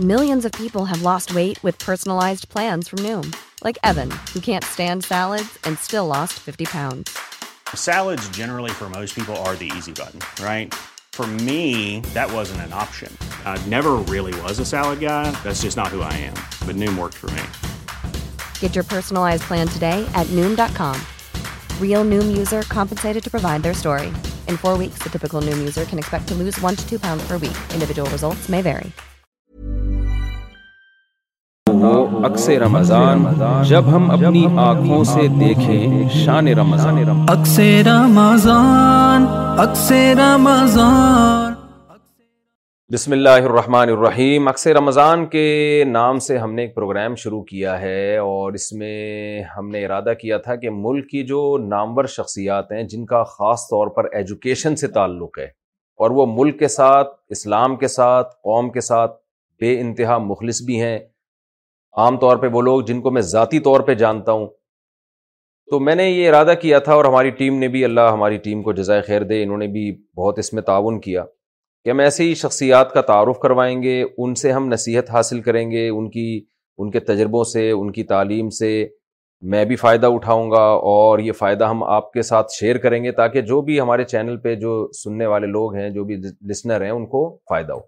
No in people's way with personalise new like new measured to provide third fort Ramzan جب ہم اپنی آنکھوں سے دیکھیں شان رمضان رمضان اکس رمضان بسم اللہ الرحمن الرحیم اکس رمضان کے نام سے ہم نے ایک پروگرام شروع کیا ہے اور اس میں ہم نے ارادہ کیا تھا کہ ملک کی جو نامور شخصیات ہیں جن کا خاص طور پر ایجوکیشن سے تعلق ہے اور وہ ملک کے ساتھ اسلام کے ساتھ قوم کے ساتھ بے انتہا مخلص بھی ہیں عام طور پہ وہ لوگ جن کو میں ذاتی طور پہ جانتا ہوں تو میں نے یہ ارادہ کیا تھا اور ہماری ٹیم نے بھی اللہ ہماری ٹیم کو جزائے خیر دے انہوں نے بھی بہت اس میں تعاون کیا کہ ہم ایسی شخصیات کا تعارف کروائیں گے ان سے ہم نصیحت حاصل کریں گے ان کی ان کے تجربوں سے ان کی تعلیم سے میں بھی فائدہ اٹھاؤں گا اور یہ فائدہ ہم آپ کے ساتھ شیئر کریں گے تاکہ جو بھی ہمارے چینل پہ جو سننے والے لوگ ہیں جو بھی لسنر ہیں ان کو فائدہ ہو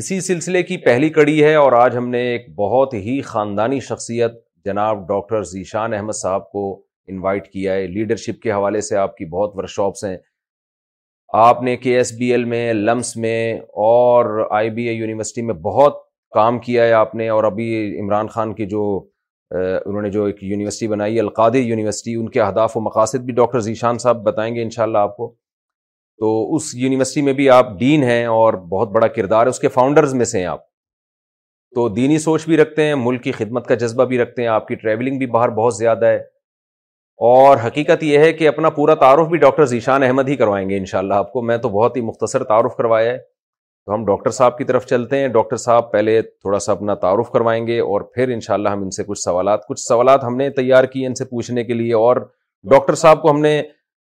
اسی سلسلے کی پہلی کڑی ہے اور آج ہم نے ایک بہت ہی خاندانی شخصیت جناب ڈاکٹر ذیشان احمد صاحب کو انوائٹ کیا ہے لیڈرشپ کے حوالے سے آپ کی بہت ورک شاپس ہیں آپ نے کے ایس بی ایل میں لمس میں اور آئی بی اے یونیورسٹی میں بہت کام کیا ہے آپ نے اور ابھی عمران خان کی جو انہوں نے جو ایک یونیورسٹی بنائی القادی یونیورسٹی ان کے اہداف و مقاصد بھی ڈاکٹر ذیشان صاحب بتائیں گے انشاءاللہ آپ کو تو اس یونیورسٹی میں بھی آپ ڈین ہیں اور بہت بڑا کردار ہے اس کے فاؤنڈرز میں سے ہیں آپ تو دینی سوچ بھی رکھتے ہیں ملک کی خدمت کا جذبہ بھی رکھتے ہیں آپ کی ٹریولنگ بھی باہر بہت زیادہ ہے اور حقیقت یہ ہے کہ اپنا پورا تعارف بھی ڈاکٹر ذیشان احمد ہی کروائیں گے انشاءاللہ شاء آپ کو میں تو بہت ہی مختصر تعارف کروایا ہے تو ہم ڈاکٹر صاحب کی طرف چلتے ہیں ڈاکٹر صاحب پہلے تھوڑا سا اپنا تعارف کروائیں گے اور پھر انشاءاللہ ہم ان سے کچھ سوالات کچھ سوالات ہم نے تیار کیے ان سے پوچھنے کے لیے اور ڈاکٹر صاحب کو ہم نے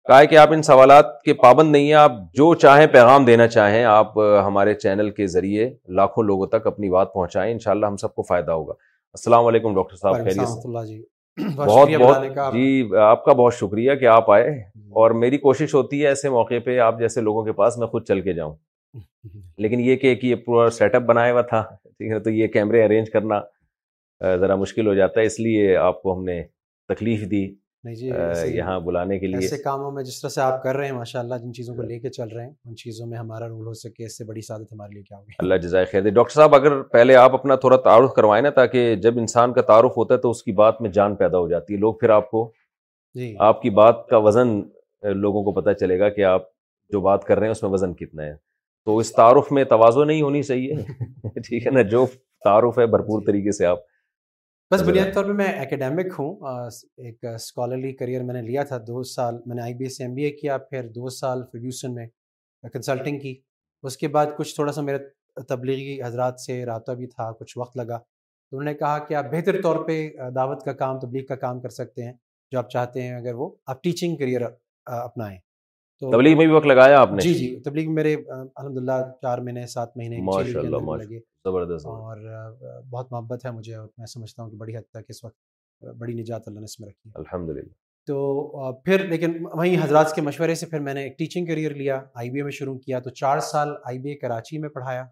کہا ہے کہ آپ ان سوالات کے پابند نہیں ہیں آپ جو چاہیں پیغام دینا چاہیں آپ ہمارے چینل کے ذریعے لاکھوں لوگوں تک اپنی بات پہنچائیں انشاءاللہ ہم سب کو فائدہ ہوگا السلام علیکم ڈاکٹر صاحب خیریت جی۔ بہت بہت جی آپ کا بہت شکریہ کہ آپ آئے جی۔ اور میری کوشش ہوتی ہے ایسے موقع پہ آپ جیسے لوگوں کے پاس میں خود چل کے جاؤں لیکن یہ کہ یہ پورا سیٹ اپ بنایا ہوا تھا تو یہ کیمرے ارینج کرنا ذرا مشکل ہو جاتا ہے اس لیے آپ کو ہم نے تکلیف دی جی، یہاں بلانے کے لیے ایسے کاموں میں جس طرح سے آپ کر رہے ہیں ماشاءاللہ جن چیزوں کو جی۔ لے کے چل رہے ہیں ان چیزوں میں ہمارا رول ہو سکے اس سے بڑی سعادت ہمارے لیے کیا ہوگی اللہ جزائے خیر دے ڈاکٹر صاحب اگر پہلے آپ اپنا تھوڑا تعارف کروائیں نا تاکہ جب انسان کا تعارف ہوتا ہے تو اس کی بات میں جان پیدا ہو جاتی ہے لوگ پھر آپ کو جی آپ کی بات کا وزن لوگوں کو پتہ چلے گا کہ آپ جو بات کر رہے ہیں اس میں وزن کتنا ہے تو اس تعارف میں توازو نہیں ہونی چاہیے ٹھیک ہے نا جو تعارف ہے بھرپور جی۔ طریقے سے آپ بس بنیادی طور پہ میں اکیڈیمک ہوں ایک اسکالرلی کریئر میں نے لیا تھا دو سال میں نے I B S M B A کیا پھر دو سال فیڈیوسن میں کنسلٹنگ کی اس کے بعد کچھ تھوڑا سا میرے تبلیغی حضرات سے رابطہ بھی تھا کچھ وقت لگا تو انہوں نے کہا کہ آپ بہتر طور پہ دعوت کا کام تبلیغ کا کام کر سکتے ہیں جو آپ چاہتے ہیں اگر وہ آپ ٹیچنگ کریئر اپنائیں تو تبلیغ میں بھی وقت لگایا آپ نے جی جی تبلیغ میرے الحمد للہ چار مہینے سات مہینے زبردست اور بہت محبت ہے مجھے اور میں سمجھتا ہوں کہ بڑی حد تک اس وقت بڑی نجات اللہ نے اس میں رکھی الحمد للہ تو پھر لیکن وہیں حضرات کے مشورے سے پھر میں نے ایک ٹیچنگ کیریئر لیا آئی بی اے میں شروع کیا تو چار سال آئی بی اے کراچی میں پڑھایا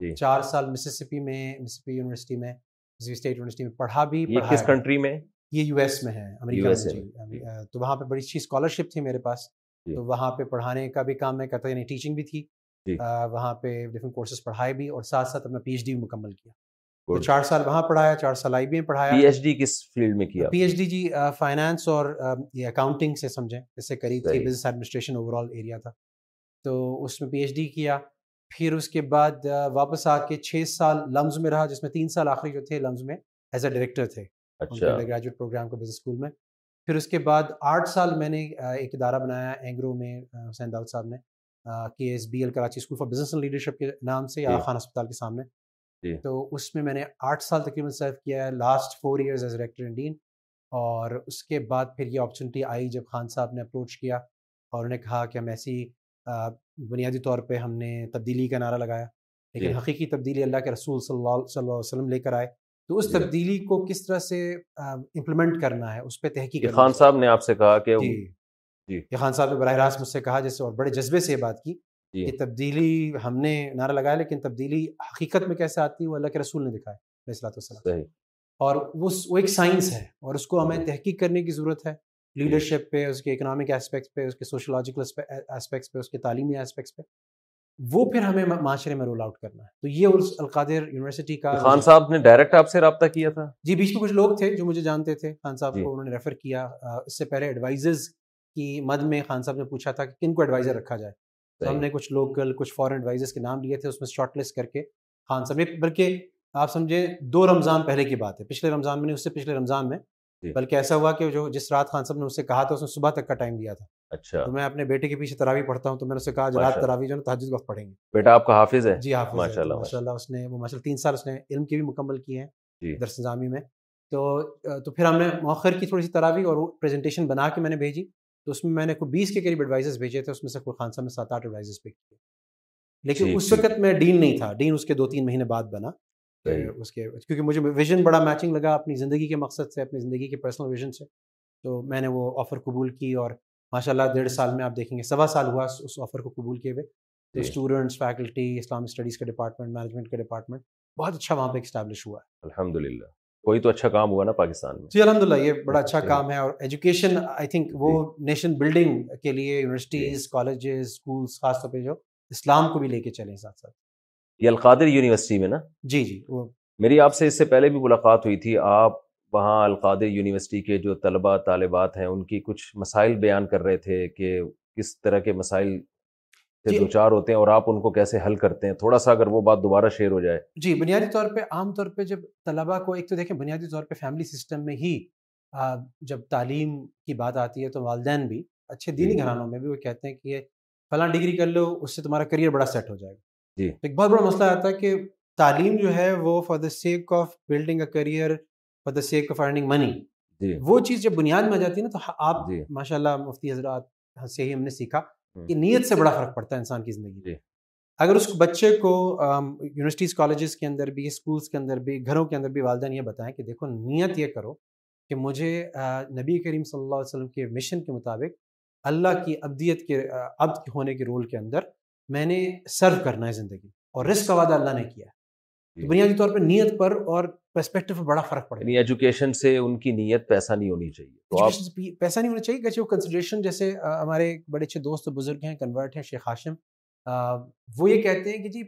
جی۔ چار سال مسیسپی میں مسیسپی یونیورسٹی میں مسیسپی اسٹیٹ یونیورسٹی میں پڑھا بھی یہ کس کنٹری میں یہ یو ایس میں ہے امریکہ میں جی۔ تو وہاں پہ بڑی اچھی اسکالرشپ تھی میرے پاس جی۔ تو وہاں پہ پڑھانے کا بھی کام میں کرتا یعنی ٹیچنگ بھی تھی جی۔ وہاں پہ ڈفرینٹ کورسز پڑھائے بھی اور ساتھ ساتھ اپنا پی ایچ ڈی بھی مکمل کیا چار سال وہاں پڑھایا چار سال آئی بی ایم پڑھایا پی ایچ ڈی کس فیلڈ میں کیا پی ایچ ڈی جی فائنانس اور یہ اکاؤنٹنگ سے سمجھیں اس سے قریب تھی business administration overall area تھا تو اس میں پی ایچ ڈی کیا پھر اس کے بعد واپس آ کے چھ سال لمز میں رہا جس میں تین سال آخری جو تھے لمز میں ایز اے ڈائریکٹر تھے گریجویٹ پروگرام اچھا۔ کو بزنس اسکول میں پھر اس کے بعد آٹھ سال میں نے ایک ادارہ بنایا اینگرو میں حسین داود صاحب نے K S B L Karachi school for business leadership کے نام سے جی۔ خان اسپتال کے سامنے جی۔ تو اس میں میں نے آٹھ سال تقریباً سرو کیا ہے last four years as rector dean اور اس کے بعد پھر یہ اپرچونیٹی آئی جب خان صاحب نے اپروچ کیا اور انہیں کہا کہ ہم ایسی بنیادی طور پہ ہم نے تبدیلی کا نعرہ لگایا لیکن جی۔ حقیقی تبدیلی اللہ کے رسول صلی اللہ صلی اللہ علیہ وسلم لے کر آئے تو اس جی۔ تبدیلی کو کس طرح سے امپلیمنٹ کرنا ہے اس پہ تحقیق خان صاحب نے آپ سے کہا کہ جی۔ جی۔ خان صاحب نے براہ راست مجھ سے کہا جیسے اور بڑے جذبے سے یہ بات کی کہ تبدیلی ہم نے نعرہ لگایا لیکن تبدیلی حقیقت میں کیسے آتی ہے وہ اللہ کے رسول نے دکھایا تو اور وہ ایک سائنس ہے اور اس کو ہمیں تحقیق کرنے کی ضرورت ہے لیڈرشپ پہ اس کے اکنامک کے سوشولوجیکل اسپیکٹس پہ اس کے تعلیمی اسپیکٹس پہ وہ پھر ہمیں معاشرے میں رول آؤٹ کرنا ہے تو یہ اس القادر یونیورسٹی کا خان صاحب نے ڈائریکٹ آپ سے رابطہ کیا تھا جی بیچ میں کچھ لوگ تھے جو مجھے جانتے تھے خان صاحب جی۔ کو انہوں نے ریفر کیا اس سے پہلے ایڈوائزرز کی مد میں خان صاحب نے پوچھا تھا کہ کن کو ایڈوائزر رکھا جائے تو ہم نے کچھ لوکل کچھ فارن ایڈوائزرز کے نام لیے تھے اس میں شارٹ لسٹ کر کے خان صاحب بلکہ آپ سمجھے دو رمضان پہلے کی بات ہے پچھلے رمضان میں نہیں اس سے پچھلے رمضان میں جی۔ بلکہ ایسا ہوا کہ جو جس رات خان صاحب نے اس سے کہا تھا اس نے صبح تک کا ٹائم دیا تھا اچھا تو میں اپنے بیٹے کے پیچھے تراوی پڑھتا ہوں تو میں نے اسے کہا رات تراوی جو ہے نا وقت پڑھیں گے بیٹا آپ کا حافظ ہے جی حافظ ماشاء اللہ ماشاء اللہ اس نے وہ ماشاء اللہ تین سال اس نے علم کی بھی مکمل کیے ہیں جی۔ درس نظامی میں تو تو پھر ہم نے مؤخر کی تھوڑی سی تراوی اور پریزنٹیشن بنا کے میں نے بھیجی تو اس میں میں نے کوئی بیس کے قریب ایڈوائزز بھیجے تھے اس میں سے کوئی خان صاحب نے سات آٹھ ایڈوائزز پہ کیے لیکن جی، اس وقت میں ڈین نہیں تھا ڈین اس کے دو تین مہینے بعد بنا اس کے کیونکہ مجھے ویژن بڑا میچنگ لگا اپنی زندگی کے مقصد سے اپنی زندگی کے پرسنل ویژن سے تو میں نے وہ آفر قبول کی اور ماشاء اللہ ڈیڑھ سال میں آپ دیکھیں گے سوا سال ہوا اس آفر کو قبول کیے ہوئے تو اسٹوڈنٹس فیکلٹی اسلام اسٹڈیز کا ڈپارٹمنٹ مینجمنٹ کا ڈپارٹمنٹ بہت اچھا وہاں پہ اسٹیبلش ہوا ہے الحمد کوئی تو اچھا کام ہوا نا پاکستان میں جی الحمد یہ بڑا اچھا, اچھا کام ہے اور ایجوکیشن آئی تھنک وہ نیشن بلڈنگ کے لیے یونیورسٹیز کالجز اسکولس خاص طور پہ جو اسلام کو بھی لے کے چلیں ساتھ ساتھ یہ القادر یونیورسٹی میں نا جی جی وہ میری آپ سے اس سے پہلے بھی ملاقات ہوئی تھی آپ وہاں القادر یونیورسٹی کے جو طلبہ طالبات ہیں ان کی کچھ مسائل بیان کر رہے تھے کہ کس طرح کے مسائل سے جی۔ دو چار ہوتے ہیں اور آپ ان کو کیسے حل کرتے ہیں تھوڑا سا اگر وہ بات دوبارہ شیئر ہو جائے جی بنیادی طور پہ عام طور پہ جب طلبہ کو ایک تو دیکھیں بنیادی طور پہ فیملی سسٹم میں ہی جب تعلیم کی بات آتی ہے تو والدین بھی اچھے دینی جی۔ گھرانوں میں بھی وہ کہتے ہیں کہ فلاں ڈگری کر لو اس سے تمہارا کریئر بڑا سیٹ ہو جائے گا جی ایک بہت بڑا مسئلہ آتا ہے کہ تعلیم جو ہے وہ for the sake of building a career the sake of earning money وہ چیز جب بنیاد میں جاتی ہے ہے نا تو آپ جی۔ ماشاء اللہ مفتی حضرات سے سے ہی ہم نے سیکھا کہ نیت بڑا فرق پڑتا انسان کی زندگی میں جی۔ اگر اس بچے کو یونیورسٹیز کالجز کے اندر بھی اسکولس کے اندر بھی گھروں کے اندر بھی والدین یہ بتائیں کہ دیکھو نیت یہ کرو کہ مجھے نبی کریم صلی اللہ علیہ وسلم کے مشن کے مطابق اللہ کی ابدیت کے ہونے کے رول کے اندر میں نے سرو کرنا ہے زندگی اور رسک کا وعدہ اللہ نے کیا جی۔ بنیادی طور پر نیت پر اور پرسپیکٹو میں بڑا فرق پڑے یعنی ایجوکیشن سے ان کی نیت پیسہ نہیں ہونی چاہیے پیسہ نہیں ہونا چاہیے کہ وہ کنسیڈریشن جیسے ہمارے بڑے اچھے دوست بزرگ ہیں کنورٹ ہیں شیخ ہاشم وہ یہ کہتے ہیں کہ جی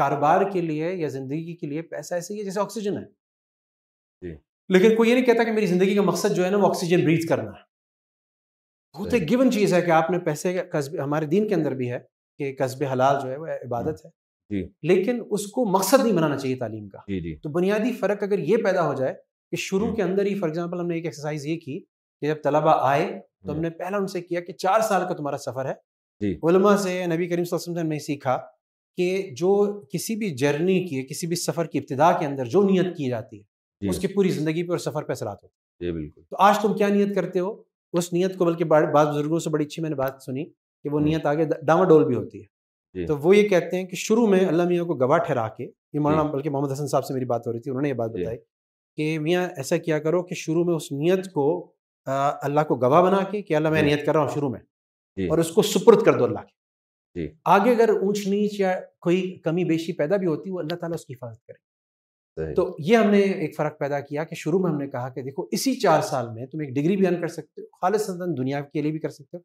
کاروبار کے لیے یا زندگی کے لیے پیسہ ایسے ہی ہے جیسے آکسیجن ہے جی لیکن کوئی یہ نہیں کہتا کہ میری زندگی کا مقصد جو ہے نا وہ آکسیجن بریتھ کرنا ہے وہ تو ایک گیون چیز ہے کہ آپ نے پیسے کا ہمارے دین کے اندر بھی ہے کہ قصب حلال جو ہے وہ عبادت ہاں۔ ہے جی۔ لیکن اس کو مقصد نہیں بنانا چاہیے تعلیم کا جی، جی۔ تو بنیادی فرق اگر یہ پیدا ہو جائے کہ شروع کے اندر ہی فار ایگزامپل ہم نے ایک ایکسرسائز یہ کی کہ جب طلبہ آئے تو ہم نے پہلا ان سے کیا کہ چار سال کا تمہارا سفر ہے علماء سے نبی کریم صلی اللہ علیہ وسلم نے سیکھا کہ جو کسی بھی جرنی کی کسی بھی سفر کی ابتدا کے اندر جو نیت کی جاتی ہے اس کی پوری زندگی پہ سفر پہ اثرات ہوتے ہیں بالکل تو آج تم کیا نیت کرتے ہو اس نیت کو بلکہ بعض بزرگوں سے بڑی اچھی میں نے بات سنی کہ وہ نیت آگے ڈاما ڈول بھی ہوتی ہے جی۔ تو وہ یہ کہتے ہیں کہ شروع میں اللہ میاں کو گواہ ٹھہرا کے یہ مولانا جی۔ بلکہ محمد حسن صاحب سے میری بات ہو رہی تھی انہوں نے یہ بات جی۔ بتائی کہ میاں ایسا کیا کرو کہ شروع میں اس نیت کو اللہ کو گواہ بنا کے کہ اللہ میں نیت کر رہا ہوں شروع میں اور اس کو سپرد کر دو اللہ کے آگے اگر اونچ نیچ یا کوئی کمی بیشی پیدا بھی ہوتی وہ اللہ تعالیٰ اس کی حفاظت کرے تو یہ ہم نے ایک فرق پیدا کیا کہ شروع میں ہم نے کہا کہ دیکھو اسی چار سال میں تم ایک ڈگری بھی ارن کر سکتے ہو خالص دنیا کے لیے بھی کر سکتے ہو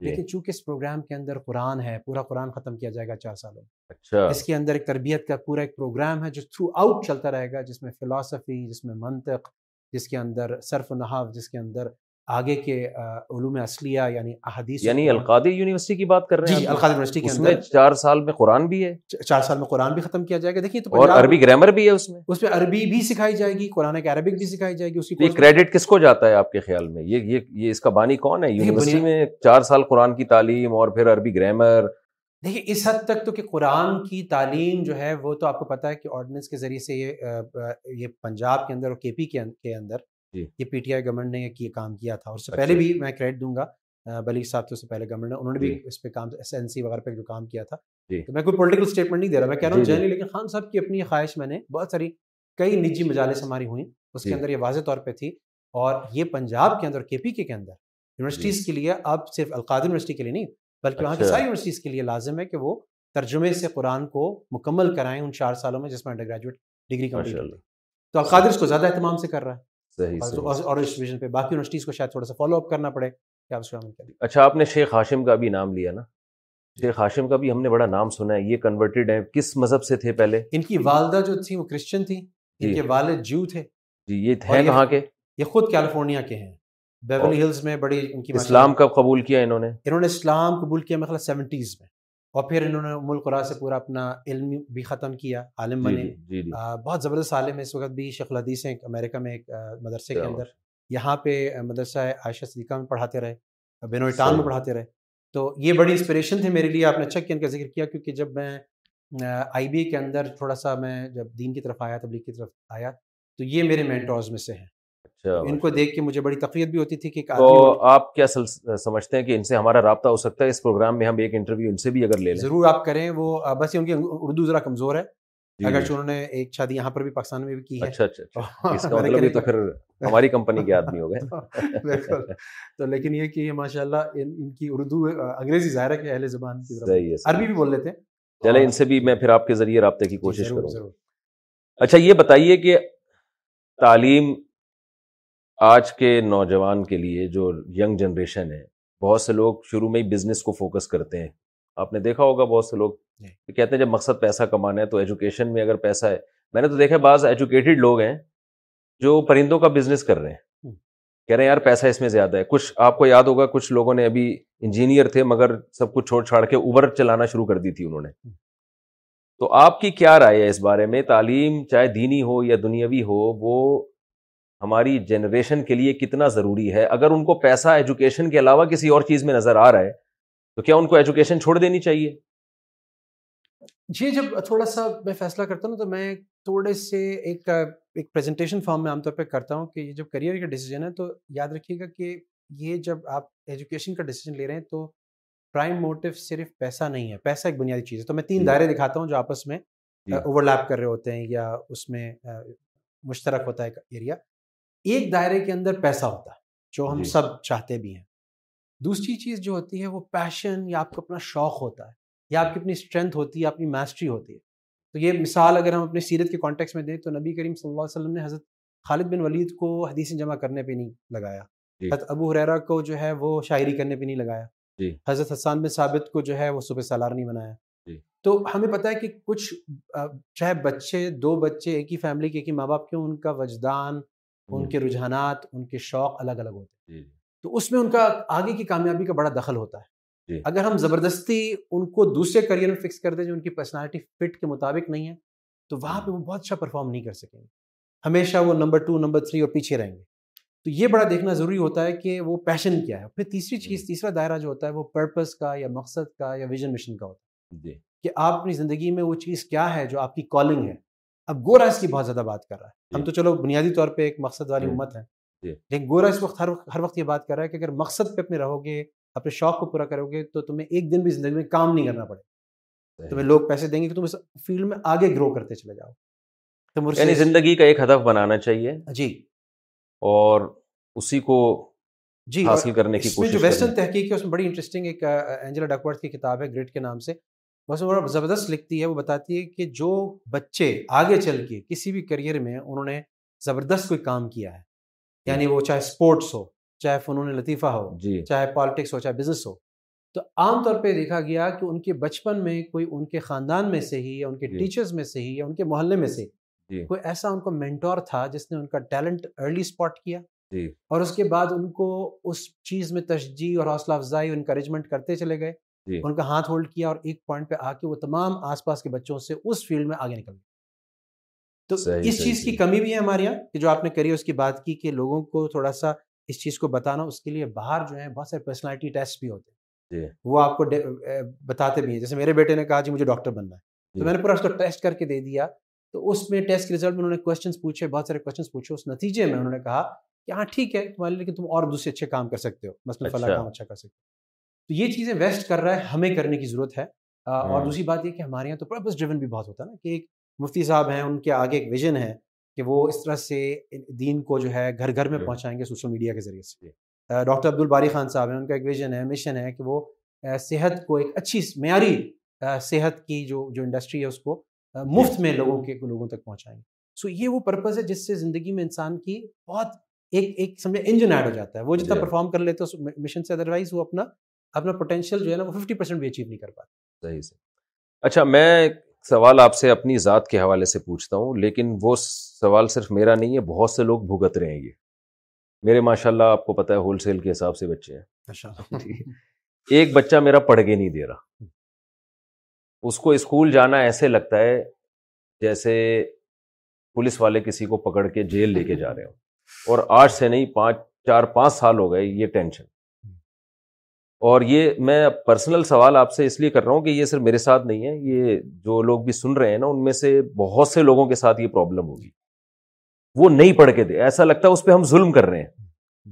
لیکن جی۔ چونکہ اس پروگرام کے اندر قرآن ہے پورا قرآن ختم کیا جائے گا چار سالوں میں اچھا۔ اس کے اندر ایک تربیت کا پورا ایک پروگرام ہے جو تھرو آؤٹ چلتا رہے گا جس میں فلاسفی جس میں منطق جس کے اندر صرف و نحاف جس کے اندر آگے کے علوم اصلیہ یعنی احادیث یعنی القادی یونیورسٹی کی بات کر رہے ہیں جی القادی یونیورسٹی کے اس میں چار سال میں قرآن بھی ہے چار سال میں قرآن بھی ختم کیا جائے گا دیکھیے تو اور عربی گرامر بھی ہے اس میں اس میں عربی بھی سکھائی جائے گی قرآن کے عربک بھی سکھائی جائے گی اس کی کریڈٹ کس کو جاتا ہے آپ کے خیال میں یہ یہ یہ اس کا بانی کون ہے یونیورسٹی میں چار سال قرآن کی تعلیم اور پھر عربی گرامر دیکھیے اس حد تک تو کہ قرآن کی تعلیم جو ہے وہ تو آپ کو پتا ہے کہ آرڈیننس کے ذریعے سے یہ یہ پنجاب کے اندر اور کے پی کے اندر یہ جی۔ پی ٹی آئی گورنمنٹ نے یہ کام کیا تھا اور اس سے پہلے اچھا۔ بھی میں کریڈٹ دوں گا بلی صاحب کے پہلے گورنمنٹ نے انہوں نے بھی جی۔ اس پہ کام ایس این سی وغیرہ پہ جو کام کیا تھا جی۔ تو میں کوئی پولیٹیکل اسٹیٹمنٹ نہیں دے رہا میں کہہ رہا ہوں جنرلی لیکن خان صاحب کی اپنی خواہش میں نے بہت ساری کئی نجی مجالس ہماری ہوئیں اس کے اندر یہ واضح طور پہ تھی اور یہ پنجاب کے اندر کے پی کے کے اندر یونیورسٹیز کے لیے اب صرف القاد یونیورسٹی کے لیے نہیں بلکہ وہاں کی اچھا۔ ساری یونیورسٹیز کے لیے لازم ہے کہ وہ ترجمے سے قرآن کو مکمل کرائیں ان چار سالوں میں جس میں انڈر گریجویٹ ڈگری کمپلیٹ تو القادر اس کو زیادہ اہتمام سے کر رہا ہے اچھا آپ نے شیخ ہاشم کا بھی نام لیا نا جی۔ شیخ ہاشم کا بھی ہم نے بڑا نام سنا ہے یہ کنورٹیڈ ہے کس مذہب سے تھے پہلے ان کی والدہ جو تھی وہ کرسچن تھی ان جی۔ کے والد جیو تھے جی، یہ تھے کہاں کے یہ خود کیلیفورنیا کے ہیں ہلز میں بڑی اسلام کب قبول کیا انہوں نے انہوں نے اسلام قبول کیا مخلا مطلب سیونٹیز میں اور پھر انہوں نے ملک اللہ سے پورا اپنا علم بھی ختم کیا عالم جی، بنے جی، جی، بہت زبردست عالم ہے اس وقت بھی شیخ الحدیث ہیں امریکہ میں ایک مدرسے کے اندر یہاں پہ مدرسہ عائشہ صدیقہ میں پڑھاتے رہے بینوئٹال میں پڑھاتے رہے تو یہ بڑی انسپریشن تھی میرے لیے آپ نے چک کیا ان کا ذکر کیا کیونکہ جب میں آئی بی کے اندر تھوڑا سا میں جب دین کی طرف آیا تبلیغ کی طرف آیا تو یہ میرے مینٹورز میں سے ہیں اچھا، ان کو دیکھ کے مجھے بڑی تقریب بھی ہوتی تھی کہ تو آپ کیا سمجھتے ہیں کہ ان سے ہمارا رابطہ ہو سکتا ہے اس پروگرام میں ہم ایک انٹرویو ان سے بھی اگر لے لیں ضرور آپ کریں وہ بس ان کی اردو ذرا کمزور ہے جی۔ اگر انہوں نے ایک شادی یہاں پر بھی پاکستان میں بھی کی ہے اچھا اچھا, اچھا۔ اس کا مطلب تو پھر ہماری کمپنی کے آدمی ہو گئے تو لیکن یہ کہ یہ ماشاء اللہ ان کی اردو انگریزی ظاہر ہے کہ اہل زبان کی عربی بھی بول لیتے ہیں چلے ان سے بھی میں پھر آپ کے ذریعے رابطے کی جی، کوشش کروں اچھا یہ بتائیے کہ تعلیم آج کے نوجوان کے لیے جو ینگ جنریشن ہے بہت سے لوگ شروع میں ہی بزنس کو فوکس کرتے ہیں آپ نے دیکھا ہوگا بہت سے لوگ جی۔ کہتے ہیں جب مقصد پیسہ کمانا ہے تو ایجوکیشن میں اگر پیسہ ہے میں نے تو دیکھا بعض ایجوکیٹڈ لوگ ہیں جو پرندوں کا بزنس کر رہے ہیں کہہ رہے ہیں یار پیسہ اس میں زیادہ ہے کچھ آپ کو یاد ہوگا کچھ لوگوں نے ابھی انجینئر تھے مگر سب کچھ چھوڑ چھاڑ کے اوبر چلانا شروع کر دی تھی انہوں نے تو آپ کی کیا رائے ہے اس بارے میں تعلیم چاہے دینی ہو یا دنیاوی ہو وہ ہماری جنریشن کے لیے کتنا ضروری ہے اگر ان کو پیسہ ایجوکیشن کے علاوہ کسی اور چیز میں نظر آ رہا ہے تو کیا ان کو ایجوکیشن چھوڑ دینی چاہیے جی جب تھوڑا سا میں فیصلہ کرتا ہوں تو میں تھوڑے سے ایک ایک پریزنٹیشن فارم میں عام طور پہ کرتا ہوں کہ یہ جب کریئر کا ڈیسیجن ہے تو یاد رکھیے گا کہ یہ جب آپ ایجوکیشن کا ڈیسیجن لے رہے ہیں تو پرائم موٹو صرف پیسہ نہیں ہے پیسہ ایک بنیادی چیز ہے تو میں تین جی۔ دائرے دکھاتا ہوں جو آپس میں اوور جی۔ لیپ کر رہے ہوتے ہیں یا اس میں مشترک ہوتا ہے ایریا ایک دائرے کے اندر پیسہ ہوتا ہے جو ہم جی۔ سب چاہتے بھی ہیں دوسری چیز جو ہوتی ہے وہ پیشن یا آپ کا اپنا شوق ہوتا ہے یا آپ کی اپنی اسٹرینتھ ہوتی ہے اپنی میسٹری ہوتی ہے تو یہ مثال اگر ہم اپنے سیرت کے کانٹیکس میں دیں تو نبی کریم صلی اللہ علیہ وسلم نے حضرت خالد بن ولید کو حدیثیں جمع کرنے پہ نہیں لگایا جی۔ حضرت ابو حریرا کو جو ہے وہ شاعری کرنے پہ نہیں لگایا جی۔ حضرت حسان بن ثابت کو جو ہے وہ صبح سالار نہیں بنایا تو ہمیں پتا ہے کہ کچھ چاہے بچے دو بچے ایک ہی فیملی کے ایک ہی ماں باپ کے ان کا وجدان ان کے رجحانات ان کے شوق الگ الگ ہوتے ہیں جی، جی۔ تو اس میں ان کا آگے کی کامیابی کا بڑا دخل ہوتا ہے جی۔ اگر ہم زبردستی ان کو دوسرے کریئر میں فکس کر دیں جو ان کی پرسنالٹی فٹ کے مطابق نہیں ہے تو وہاں پہ وہ بہت اچھا پرفارم نہیں کر سکیں گے ہمیشہ وہ نمبر ٹو نمبر تھری اور پیچھے رہیں گے تو یہ بڑا دیکھنا ضروری ہوتا ہے کہ وہ پیشن کیا ہے پھر تیسری چیز تیسرا دائرہ جو ہوتا ہے وہ پرپز کا یا مقصد کا یا ویژن مشن کا ہوتا ہے کہ آپ اپنی زندگی میں وہ چیز کیا ہے جو آپ کی کالنگ ہے اب گورا اس کی جی۔ بہت زیادہ بات کر رہا ہے ہم جی۔ تو چلو بنیادی طور پہ ایک مقصد والی جی۔ امت ہے لیکن گورا اس وقت ہر وقت یہ بات کر رہا ہے کہ اگر مقصد پہ اپنے رہو گے اپنے شوق کو پورا کرو گے تو تمہیں ایک دن بھی زندگی میں کام نہیں کرنا پڑے تمہیں لوگ پیسے دیں گے کہ تم اس فیلڈ میں آگے گرو کرتے چلے جاؤ تو یعنی زندگی کا ایک ہدف بنانا چاہیے جی اور اسی کو جی حاصل کرنے کی کوشش جو ویسٹرن تحقیق ہے اس میں بڑی انٹرسٹنگ ایک اینجلا ڈکورتھ کی کتاب ہے گریٹ کے نام سے بس وہ زبردست لکھتی ہے وہ بتاتی ہے کہ جو بچے آگے چل کے کسی بھی کریئر میں انہوں نے زبردست کوئی کام کیا ہے یعنی وہ چاہے اسپورٹس ہو چاہے فنون لطیفہ ہو جی۔ چاہے پالیٹکس ہو چاہے بزنس ہو تو عام طور پہ دیکھا گیا کہ ان کے بچپن میں کوئی ان کے خاندان میں سے ہی یا ان کے ٹیچرز جی۔ میں سے ہی یا ان کے محلے میں سے جی۔ کوئی ایسا ان کو مینٹور تھا جس نے ان کا ٹیلنٹ ارلی اسپاٹ کیا اور اس کے بعد ان کو اس چیز میں تشجیح اور حوصلہ افزائی انکریجمنٹ کرتے چلے گئے جی۔ ان کا ہاتھ ہولڈ کیا اور ایک پوائنٹ پہ آ کے وہ تمام آس پاس کے بچوں سے اس فیلڈ میں آگے نکل تو اس چیز کی کمی بھی ہے ہمارے یہاں جو آپ نے کری اس کی بات کی کہ لوگوں کو تھوڑا سا اس چیز کو بتانا اس کے لیے باہر جو ہے بہت سارے پرسنالٹی ہوتے ہیں جی۔ وہ آپ کو بتاتے بھی ہیں جیسے میرے بیٹے نے کہا جی مجھے ڈاکٹر بننا ہے تو جی۔ میں نے پورا اس کو ٹیسٹ کر کے دے دیا تو اس میں ٹیسٹ رزلٹ میں انہوں نے پوچھے بہت سارے پوچھے اس نتیجے میں انہوں نے کہا کہ ہاں ٹھیک ہے تم اور دوسرے اچھے کام کر سکتے ہو فلاں اچھا۔ کام اچھا کر سکتے ہو تو یہ چیزیں ویسٹ کر رہا ہے ہمیں کرنے کی ضرورت ہے اور ہاں۔ دوسری بات یہ کہ ہمارے یہاں تو پرپز نا کہ ایک مفتی صاحب ہیں ان کے آگے ایک ویژن ہے کہ وہ اس طرح سے دین کو جو ہے گھر گھر میں جی۔ پہنچائیں گے سوشل میڈیا کے ذریعے سے ڈاکٹر عبد الباری خان صاحب ہیں ان کا ایک ویژن ہے مشن ہے کہ وہ صحت کو ایک اچھی معیاری صحت کی جو جو انڈسٹری ہے اس کو جی۔ مفت میں لوگوں کے لوگوں تک پہنچائیں گے سو یہ وہ پرپز ہے جس سے زندگی میں انسان کی بہت ایک ایک سمجھے انجن ایڈ ہو جاتا ہے وہ جتنا پرفارم جی۔ کر لیتے وہ اپنا اپنا پوٹینشیل جو ہے نا وہ ففٹی پرسینٹ بھی اچیو نہیں کر پاتے صحیح سے اچھا میں سوال آپ سے اپنی ذات کے حوالے سے پوچھتا ہوں لیکن وہ سوال صرف میرا نہیں ہے بہت سے لوگ بھگت رہے ہیں یہ میرے ماشاء اللہ آپ کو پتا ہول سیل کے حساب سے بچے ہیں ایک بچہ میرا پڑھ کے نہیں دے رہا اس کو اسکول جانا ایسے لگتا ہے جیسے پولیس والے کسی کو پکڑ کے جیل لے کے جا رہے ہوں اور آج سے نہیں پانچ چار پانچ سال ہو گئے یہ ٹینشن اور یہ میں پرسنل سوال آپ سے اس لیے کر رہا ہوں کہ یہ صرف میرے ساتھ نہیں ہے یہ جو لوگ بھی سن رہے ہیں نا ان میں سے بہت سے لوگوں کے ساتھ یہ پرابلم ہوگی وہ نہیں پڑھ کے دے ایسا لگتا ہے اس پہ ہم ظلم کر رہے ہیں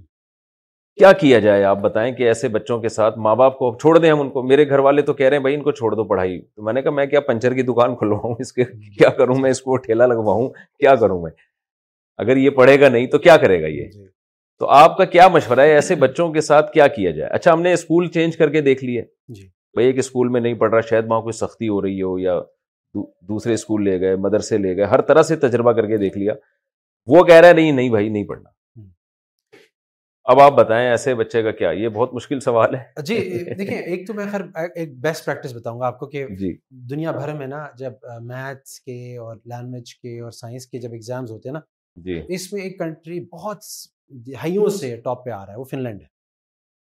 کیا کیا جائے آپ بتائیں کہ ایسے بچوں کے ساتھ ماں باپ کو چھوڑ دیں ہم ان کو میرے گھر والے تو کہہ رہے ہیں بھائی ان کو چھوڑ دو پڑھائی تو میں نے کہا میں کیا پنچر کی دکان کھلواؤں اس کے کیا کروں میں اس کو ٹھیلا لگواؤں کیا کروں میں اگر یہ پڑھے گا نہیں تو کیا کرے گا یہ جی۔ تو آپ کا کیا مشورہ ہے ایسے بچوں کے ساتھ کیا کیا جائے اچھا ہم نے اسکول چینج کر کے دیکھ لیے جی بھائی ایک اسکول میں نہیں پڑھ رہا شاید وہاں کوئی سختی ہو رہی ہو یا دوسرے اسکول لے گئے مدرسے لے گئے ہر طرح سے تجربہ کر کے دیکھ لیا وہ کہہ رہا ہے نہیں نہیں بھائی نہیں پڑھنا اب آپ بتائیں ایسے بچے کا کیا یہ بہت مشکل سوال ہے جی دیکھیں ایک تو میں خیر ایک بیسٹ پریکٹس بتاؤں گا آپ کو کہ جی دنیا بھر میں نا جب میتھس کے اور لینگویج کے اور سائنس کے جب ایگزامز ہوتے ہیں نا جی اس میں ایک کنٹری بہت جی، سے ٹاپ پہ آ رہا ہے وہ فن لینڈ ہے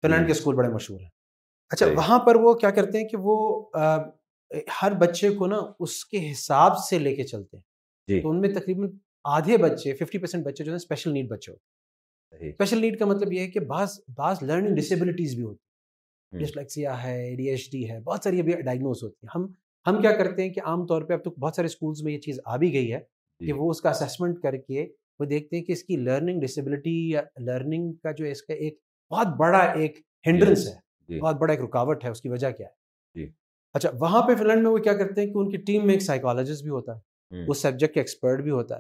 فن لینڈ کے اسکول بڑے مشہور ہیں اچھا وہاں پر وہ کیا کرتے ہیں کہ وہ ہر بچے کو نا اس کے حساب سے لے کے چلتے ہیں جی۔ تو ان میں تقریباً آدھے بچے ففٹی پرسینٹ بچے جو ہیں اسپیشل اسپیشل نیڈ نیڈ بچے ہوتے کا مطلب یہ ہے کہ بعض بعض لرننگ ڈسیبلٹیز بھی ہوتی ہیں ڈسلیکسیا ہے ہے ڈی ڈی ایچ بہت ساری ابھی ڈائگنوز ہوتی ہیں ہم ہم کیا کرتے ہیں کہ عام طور پہ اب تو بہت سارے اسکولس میں یہ چیز آ بھی گئی ہے جی۔ کہ وہ اس کا اسیسمنٹ کر کے وہ دیکھتے ہیں کہ اس کی لرننگ ڈسیبلٹی یا لرننگ کا جو اس کا ایک بہت بڑا ایک ہینڈرنس جی، ہے جی۔ بہت بڑا ایک رکاوٹ ہے اس کی وجہ کیا ہے جی۔ اچھا وہاں پہ فن میں وہ کیا کرتے ہیں کہ ان کی ٹیم میں ایک سائیکالوجسٹ بھی بھی ہوتا ہوتا ہے ہے وہ سبجیکٹ کے ایکسپرٹ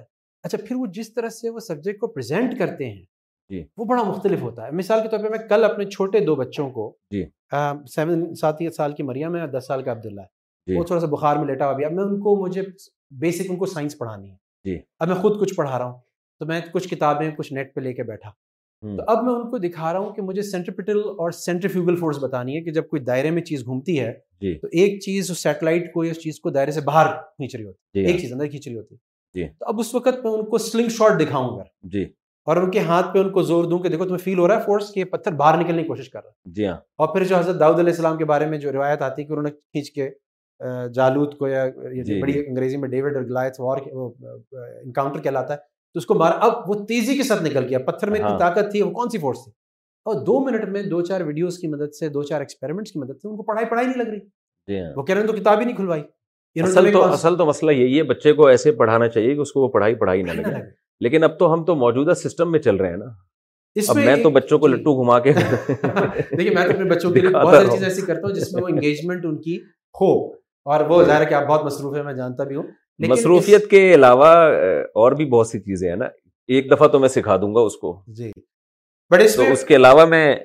اچھا پھر وہ جس طرح سے وہ سبجیکٹ کو پریزنٹ کرتے ہیں وہ بڑا مختلف ہوتا ہے مثال کے طور پہ میں کل اپنے چھوٹے دو بچوں کو سیون سات سال کی مریم ہے اور دس سال کا عبداللہ ہے وہ تھوڑا سا بخار میں لیٹا ہوا بھی اب میں ان کو مجھے بیسک ان کو سائنس پڑھانی ہے اب میں خود کچھ پڑھا رہا ہوں تو میں کچھ کتابیں کچھ نیٹ پہ لے کے بیٹھا تو اب میں ان کو دکھا رہا ہوں کہ مجھے سینٹرپٹل اور سینٹریفیوگل فورس بتانی ہے کہ جب کوئی دائرے میں چیز گھومتی ہے جی۔ تو ایک چیز اس سیٹلائٹ کو اس چیز کو دائرے سے باہر کھینچ رہی ہوتی ہے جی ایک ہاں۔ چیز اندر کھینچ رہی ہوتی ہے جی۔ تو اب اس وقت میں ان کو سلنگ شاٹ دکھاؤں گا جی اور ان کے ہاتھ پہ ان کو زور دوں کہ دیکھو تمہیں فیل ہو رہا ہے فورس یہ پتھر باہر نکلنے کی کوشش کر رہا ہے جی ہاں اور پھر جو حضرت داؤد علیہ السلام کے بارے میں جو روایت آتی ہے کہ انہوں نے کھینچ کے جالوت کو یا بڑی انگریزی میں ڈیوڈ اور وار انکاؤنٹر کہلاتا ہے تو اس کو مارا اب وہ تیزی کے ساتھ نکل گیا پتھر میں اتنی ہاں۔ طاقت تھی وہ کون سی فورس تھی اور دو منٹ میں دو چار ویڈیوز کی مدد سے دو چار ایکسپیرمنٹس کی مدد سے ان کو پڑھائی پڑھائی نہیں لگ رہی جی ہاں۔ وہ کہہ رہے ہیں تو کتاب ہی نہیں کھلوائی اصل تو اصل تو مسئلہ یہی ہے بچے کو ایسے پڑھانا چاہیے کہ اس کو وہ پڑھائی پڑھائی نہ لگے لیکن اب تو ہم تو موجودہ سسٹم میں چل رہے ہیں نا اب میں تو بچوں کو جی۔ لٹو گھما کے دیکھیے میں تو اپنے بچوں کے لیے بہت ساری چیزیں ایسی کرتا ہوں جس میں وہ انگیجمنٹ ان کی ہو اور وہ جی۔ ظاہر ہے کہ آپ بہت مصروف ہیں میں جانتا بھی ہوں مصروفیت کے علاوہ اور بھی بہت سی چیزیں ہیں نا ایک دفعہ تو میں سکھا دوں گا اس کو جی بڑے اس کے علاوہ میں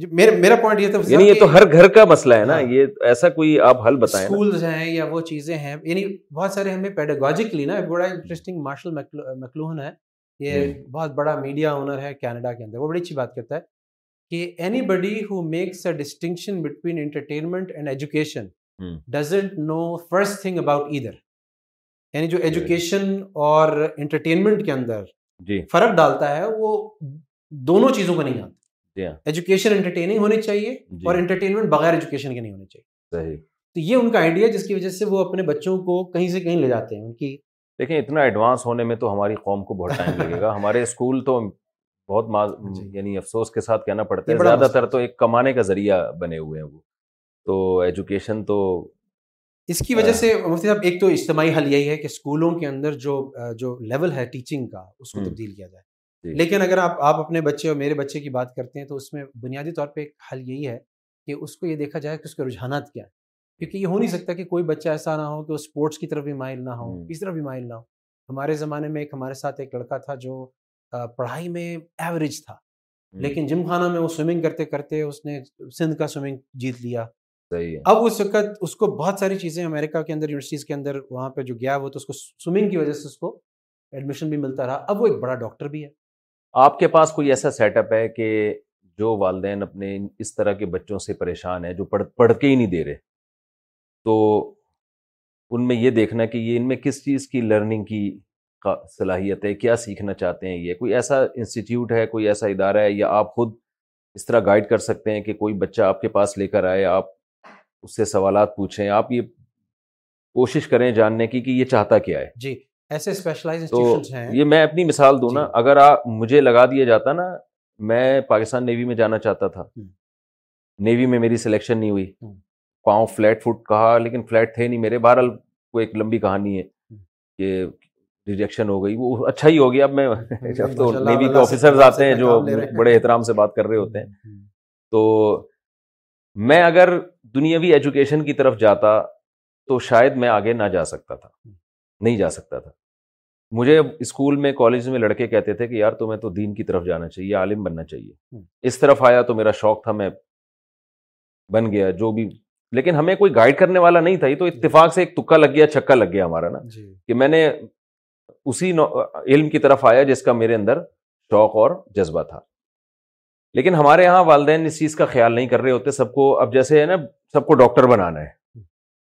جی، میرا پوائنٹ یہ یہ تھا یعنی تو ہر گھر کا مسئلہ ہے نا ہاں۔ یہ ایسا کوئی آپ حل بتائیں سکولز ہیں یا وہ چیزیں ہیں یعنی بہت سارے ہمیں پیڈاگوجیکلی نا بڑا انٹرسٹنگ مارشل مکلوہن ہے یہ جی۔ بہت بڑا میڈیا اونر ہے کینیڈا کے اندر وہ بڑی اچھی بات کرتا ہے کہ anybody who makes a distinction between entertainment and education doesn't know first thing about یعنی جو ایجوکیشن جی، اور انٹرٹینمنٹ کے اندر جی فرق ڈالتا ہے وہ دونوں چیزوں کا نہیں آتا جی ایجوکیشن ہاں۔ انٹرٹیننگ ہونی چاہیے جی۔ اور انٹرٹینمنٹ بغیر ایجوکیشن کے نہیں ہونی چاہیے صحیح تو یہ ان کا آئیڈیا جس کی وجہ سے وہ اپنے بچوں کو کہیں سے کہیں لے جاتے ہیں ان کی دیکھیں اتنا ایڈوانس ہونے میں تو ہماری قوم کو بہت ٹائم لگے گا ہمارے اسکول تو بہت ماز... یعنی افسوس کے ساتھ کہنا پڑتا ہے زیادہ تر تو ایک کمانے کا ذریعہ بنے ہوئے ہیں وہ تو ایجوکیشن تو اس کی وجہ سے مفتی صاحب ایک تو اجتماعی حل یہی ہے کہ اسکولوں کے اندر جو جو لیول ہے ٹیچنگ کا اس کو تبدیل کیا جائے جی۔ لیکن اگر آپ آپ اپنے بچے اور میرے بچے کی بات کرتے ہیں تو اس میں بنیادی طور پہ ایک حل یہی ہے کہ اس کو یہ دیکھا جائے کہ اس کے رجحانات کیا ہیں کیونکہ یہ ہو نہیں سکتا کہ کوئی بچہ ایسا نہ ہو کہ وہ اسپورٹس کی طرف بھی مائل نہ ہو اس طرف بھی مائل نہ ہو ہمارے زمانے میں ایک ہمارے ساتھ ایک لڑکا تھا جو پڑھائی میں ایوریج تھا لیکن جم خانہ میں وہ سوئمنگ کرتے کرتے اس نے سندھ کا سوئمنگ جیت لیا صحیح ہے اب اس وقت اس کو بہت ساری چیزیں امریکہ کے اندر یونیورسٹیز کے اندر وہاں پہ جو گیا وہ تو اس کو سوئمنگ کی وجہ سے اس کو ایڈمیشن بھی ملتا رہا اب وہ ایک بڑا ڈاکٹر بھی ہے آپ کے پاس کوئی ایسا سیٹ اپ ہے کہ جو والدین اپنے اس طرح کے بچوں سے پریشان ہیں جو پڑھ کے ہی نہیں دے رہے تو ان میں یہ دیکھنا کہ یہ ان میں کس چیز کی لرننگ کی صلاحیت ہے کیا سیکھنا چاہتے ہیں یہ کوئی ایسا انسٹیٹیوٹ ہے کوئی ایسا ادارہ ہے یا آپ خود اس طرح گائیڈ کر سکتے ہیں کہ کوئی بچہ آپ کے پاس لے کر آئے آپ اس سے سوالات پوچھیں آپ یہ کوشش کریں جاننے کی کہ یہ چاہتا کیا ہے جی ایسے اسپیشلائز تو یہ میں اپنی مثال دوں جی۔ نا اگر آپ مجھے لگا دیا جاتا نا میں پاکستان نیوی میں جانا چاہتا تھا نیوی میں میری سلیکشن نہیں ہوئی پاؤں فلیٹ فٹ کہا لیکن فلیٹ تھے نہیں میرے بہرحال کو ایک لمبی کہانی ہے کہ ریجیکشن ہو گئی وہ اچھا ہی ہو گیا اب میں تو نیوی کے آفیسرز آتے ہیں جو بڑے احترام سے بات کر رہے ہوتے ہیں تو میں اگر دنیاوی ایجوکیشن کی طرف جاتا تو شاید میں آگے نہ جا سکتا تھا نہیں جا سکتا تھا مجھے اسکول میں کالج میں لڑکے کہتے تھے کہ یار تمہیں تو دین کی طرف جانا چاہیے عالم بننا چاہیے اس طرف آیا تو میرا شوق تھا میں بن گیا جو بھی لیکن ہمیں کوئی گائڈ کرنے والا نہیں تھا یہ تو جی۔ اتفاق سے ایک تکا لگ گیا چھکا لگ گیا ہمارا نا جی۔ کہ میں نے اسی علم کی طرف آیا جس کا میرے اندر شوق اور جذبہ تھا لیکن ہمارے یہاں والدین اس چیز کا خیال نہیں کر رہے ہوتے سب کو اب جیسے ہے نا سب کو ڈاکٹر بنانا ہے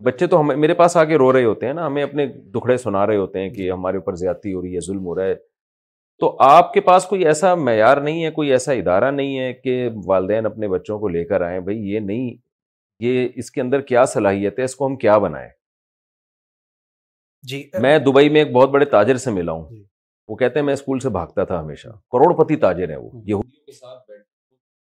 بچے تو ہم میرے پاس آ کے رو رہے ہوتے ہیں نا ہمیں اپنے دکھڑے سنا رہے ہوتے ہیں کہ ہمارے اوپر زیادتی ہو رہی ہے ظلم ہو رہا ہے تو آپ کے پاس کوئی ایسا معیار نہیں ہے کوئی ایسا ادارہ نہیں ہے کہ والدین اپنے بچوں کو لے کر آئیں بھائی یہ نہیں یہ اس کے اندر کیا صلاحیت ہے اس کو ہم کیا بنائیں جی میں دبئی میں ایک بہت بڑے تاجر سے ملا ہوں جی۔ وہ کہتے ہیں میں اسکول سے بھاگتا تھا ہمیشہ کروڑ پتی تاجر ہیں وہ یہ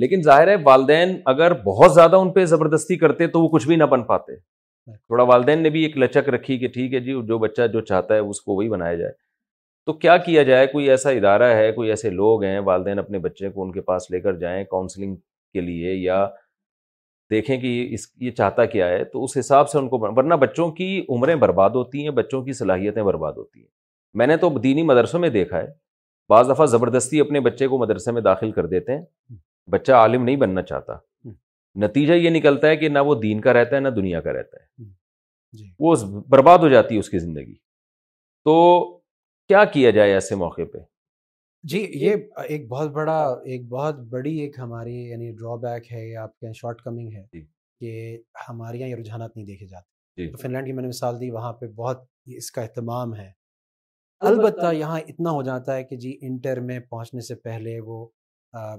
لیکن ظاہر ہے والدین اگر بہت زیادہ ان پہ زبردستی کرتے تو وہ کچھ بھی نہ بن پاتے تھوڑا والدین نے بھی ایک لچک رکھی کہ ٹھیک ہے جی جو بچہ جو چاہتا ہے اس کو وہی بنایا جائے تو کیا کیا جائے کوئی ایسا ادارہ ہے کوئی ایسے لوگ ہیں والدین اپنے بچے کو ان کے پاس لے کر جائیں کاؤنسلنگ کے لیے یا دیکھیں کہ اس یہ چاہتا کیا ہے تو اس حساب سے ان کو ورنہ بچوں کی عمریں برباد ہوتی ہیں بچوں کی صلاحیتیں برباد ہوتی ہیں میں نے تو دینی مدرسوں میں دیکھا ہے بعض دفعہ زبردستی اپنے بچے کو مدرسے میں داخل کر دیتے ہیں بچہ عالم نہیں بننا چاہتا نتیجہ یہ نکلتا ہے کہ نہ وہ دین کا رہتا ہے نہ دنیا کا رہتا ہے جی۔ وہ برباد ہو جاتی ہے اس کی زندگی تو کیا کیا جائے ایسے موقع پہ جی یہ ایک بہت بڑا ایک بہت بڑی ایک ہماری یعنی ڈرا بیک ہے یا آپ کے شارٹ کمنگ ہے جی۔ کہ ہمارے یہاں یہ رجحانات نہیں دیکھے جاتے جی۔ فن لینڈ کی میں نے مثال دی وہاں پہ بہت اس کا اہتمام ہے البتہ یہاں اتنا ہو جاتا ہے کہ جی انٹر میں پہنچنے سے پہلے وہ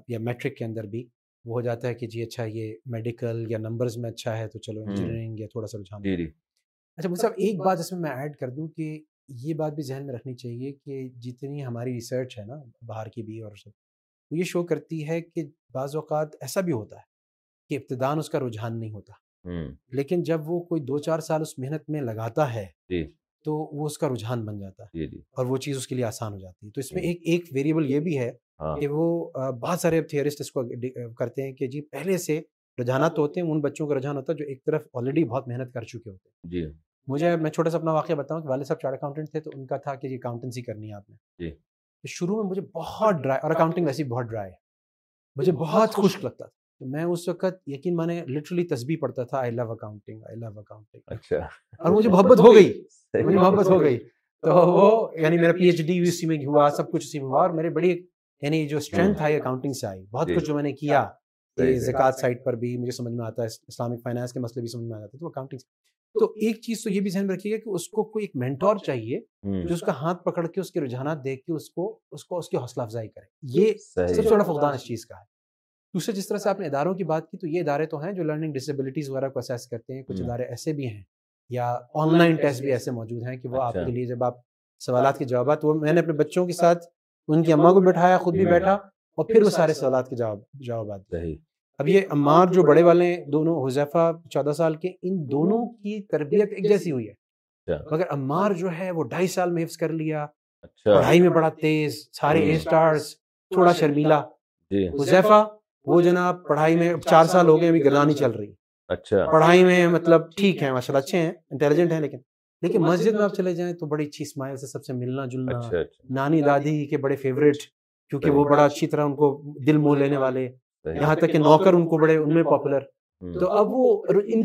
یا میٹرک کے اندر بھی وہ ہو جاتا ہے کہ جی اچھا یہ میڈیکل یا نمبرز میں اچھا ہے تو چلو انجینئرنگ یا تھوڑا سا رجحان جی، جی۔ اچھا مجھے ایک بات اس میں میں ایڈ کر دوں کہ یہ بات بھی ذہن میں رکھنی چاہیے کہ جتنی ہماری ریسرچ ہے نا باہر کی بھی اور سب وہ یہ شو کرتی ہے کہ بعض اوقات ایسا بھی ہوتا ہے کہ ابتدا اس کا رجحان نہیں ہوتا لیکن جب وہ کوئی دو چار سال اس محنت میں لگاتا ہے جی۔ تو وہ اس کا رجحان بن جاتا ہے اور وہ چیز اس کے لیے آسان ہو جاتی ہے تو اس میں ایک ایک ویریبل یہ بھی ہے ہاں۔ کہ وہ بہت سارے تھیورسٹ اس کو کرتے ہیں کہ جی پہلے سے رجحانات ہوتے ہیں ان بچوں کا رجحان ہوتا ہے جو ایک طرف آلریڈی بہت محنت کر چکے ہوتے ہیں جی مجھے میں چھوٹا سا اپنا واقعہ بتاؤں کہ والد صاحب چارٹ اکاؤنٹنٹ تھے تو ان کا تھا کہ جی اکاؤنٹنسی کرنی ہے آپ نے جی شروع میں مجھے بہت ڈرائی اور اکاؤنٹنگ ویسی بہت ڈرائی ہے مجھے بہت خشک لگتا تھا تو میں اس وقت یقین مانے لٹرلی تسبیح پڑھتا تھا آئی لو اکاؤنٹنگ آئی لو اکاؤنٹنگ اچھا اور مجھے محبت ہو گئی مجھے محبت ہو گئی تو وہ یعنی میرا پی ایچ ڈی اسی میں ہوا سب کچھ اسی میں ہوا اور میرے بڑی یعنی جو اسٹرینتھ آئی اکاؤنٹنگ سے آئی بہت جی۔ کچھ جو میں نے کیا سائٹ پر بھی مجھے سمجھ میں آتا ہے اسلامک فائنانس کے مسئلے بھی سمجھ میں آ جاتے تو اکاؤنٹنگ ایک چیز تو یہ بھی ذہن میں رکھیے گا کہ اس کو کوئی ایک مینٹور ہاں۔ چاہیے جو اس کا ہاتھ پکڑ کے اس اس اس اس کے کے رجحانات دیکھ کو کو کی حوصلہ افزائی کرے یہ سب سے بڑا فقدان اس چیز کا ہے دوسرے جس طرح سے آپ نے اداروں کی بات کی تو یہ ادارے تو ہیں جو لرننگ ڈسیبلٹیز وغیرہ کو اسیس کرتے ہیں کچھ ادارے ایسے بھی ہیں یا آن لائن ٹیسٹ بھی ایسے موجود ہیں کہ وہ آپ اچھا۔ کے لیے جب آپ سوالات کے جوابات وہ میں نے اپنے بچوں کے ہاں۔ ساتھ ان کی اماں کو بٹھایا خود بھی بیٹھا اور پھر وہ سارے سوالات کے جواب جواب آتے ہیں اب یہ عمار جو بڑے والے ہیں دونوں حذیفہ چودہ سال کے ان دونوں کی تربیت ایک جیسی ہوئی ہے اچھا۔ مگر عمار جو ہے وہ ڈھائی سال میں حفظ کر لیا اچھا۔ پڑھائی میں بڑا تیز سارے اے سٹارز تھوڑا شرمیلا اچھا۔ جی۔ حذیفہ وہ جناب پڑھائی میں چار سال ہو گئے ابھی گلانی چل رہی اچھا پڑھائی میں مطلب ٹھیک ہے ماشاء اللہ اچھے ہیں انٹیلیجنٹ ہیں لیکن لیکن مسجد میں آپ چلے جائیں تو بڑی اچھی اسماعیل سے سب سے ملنا جلنا اچھا، اچھا۔ نانی دادی کے بڑے فیوریٹ کیونکہ وہ بڑا اچھی طرح ان ان ان ان ان کو کو دل لینے والے یہاں تک کہ نوکر بڑے میں پاپولر تو اب وہ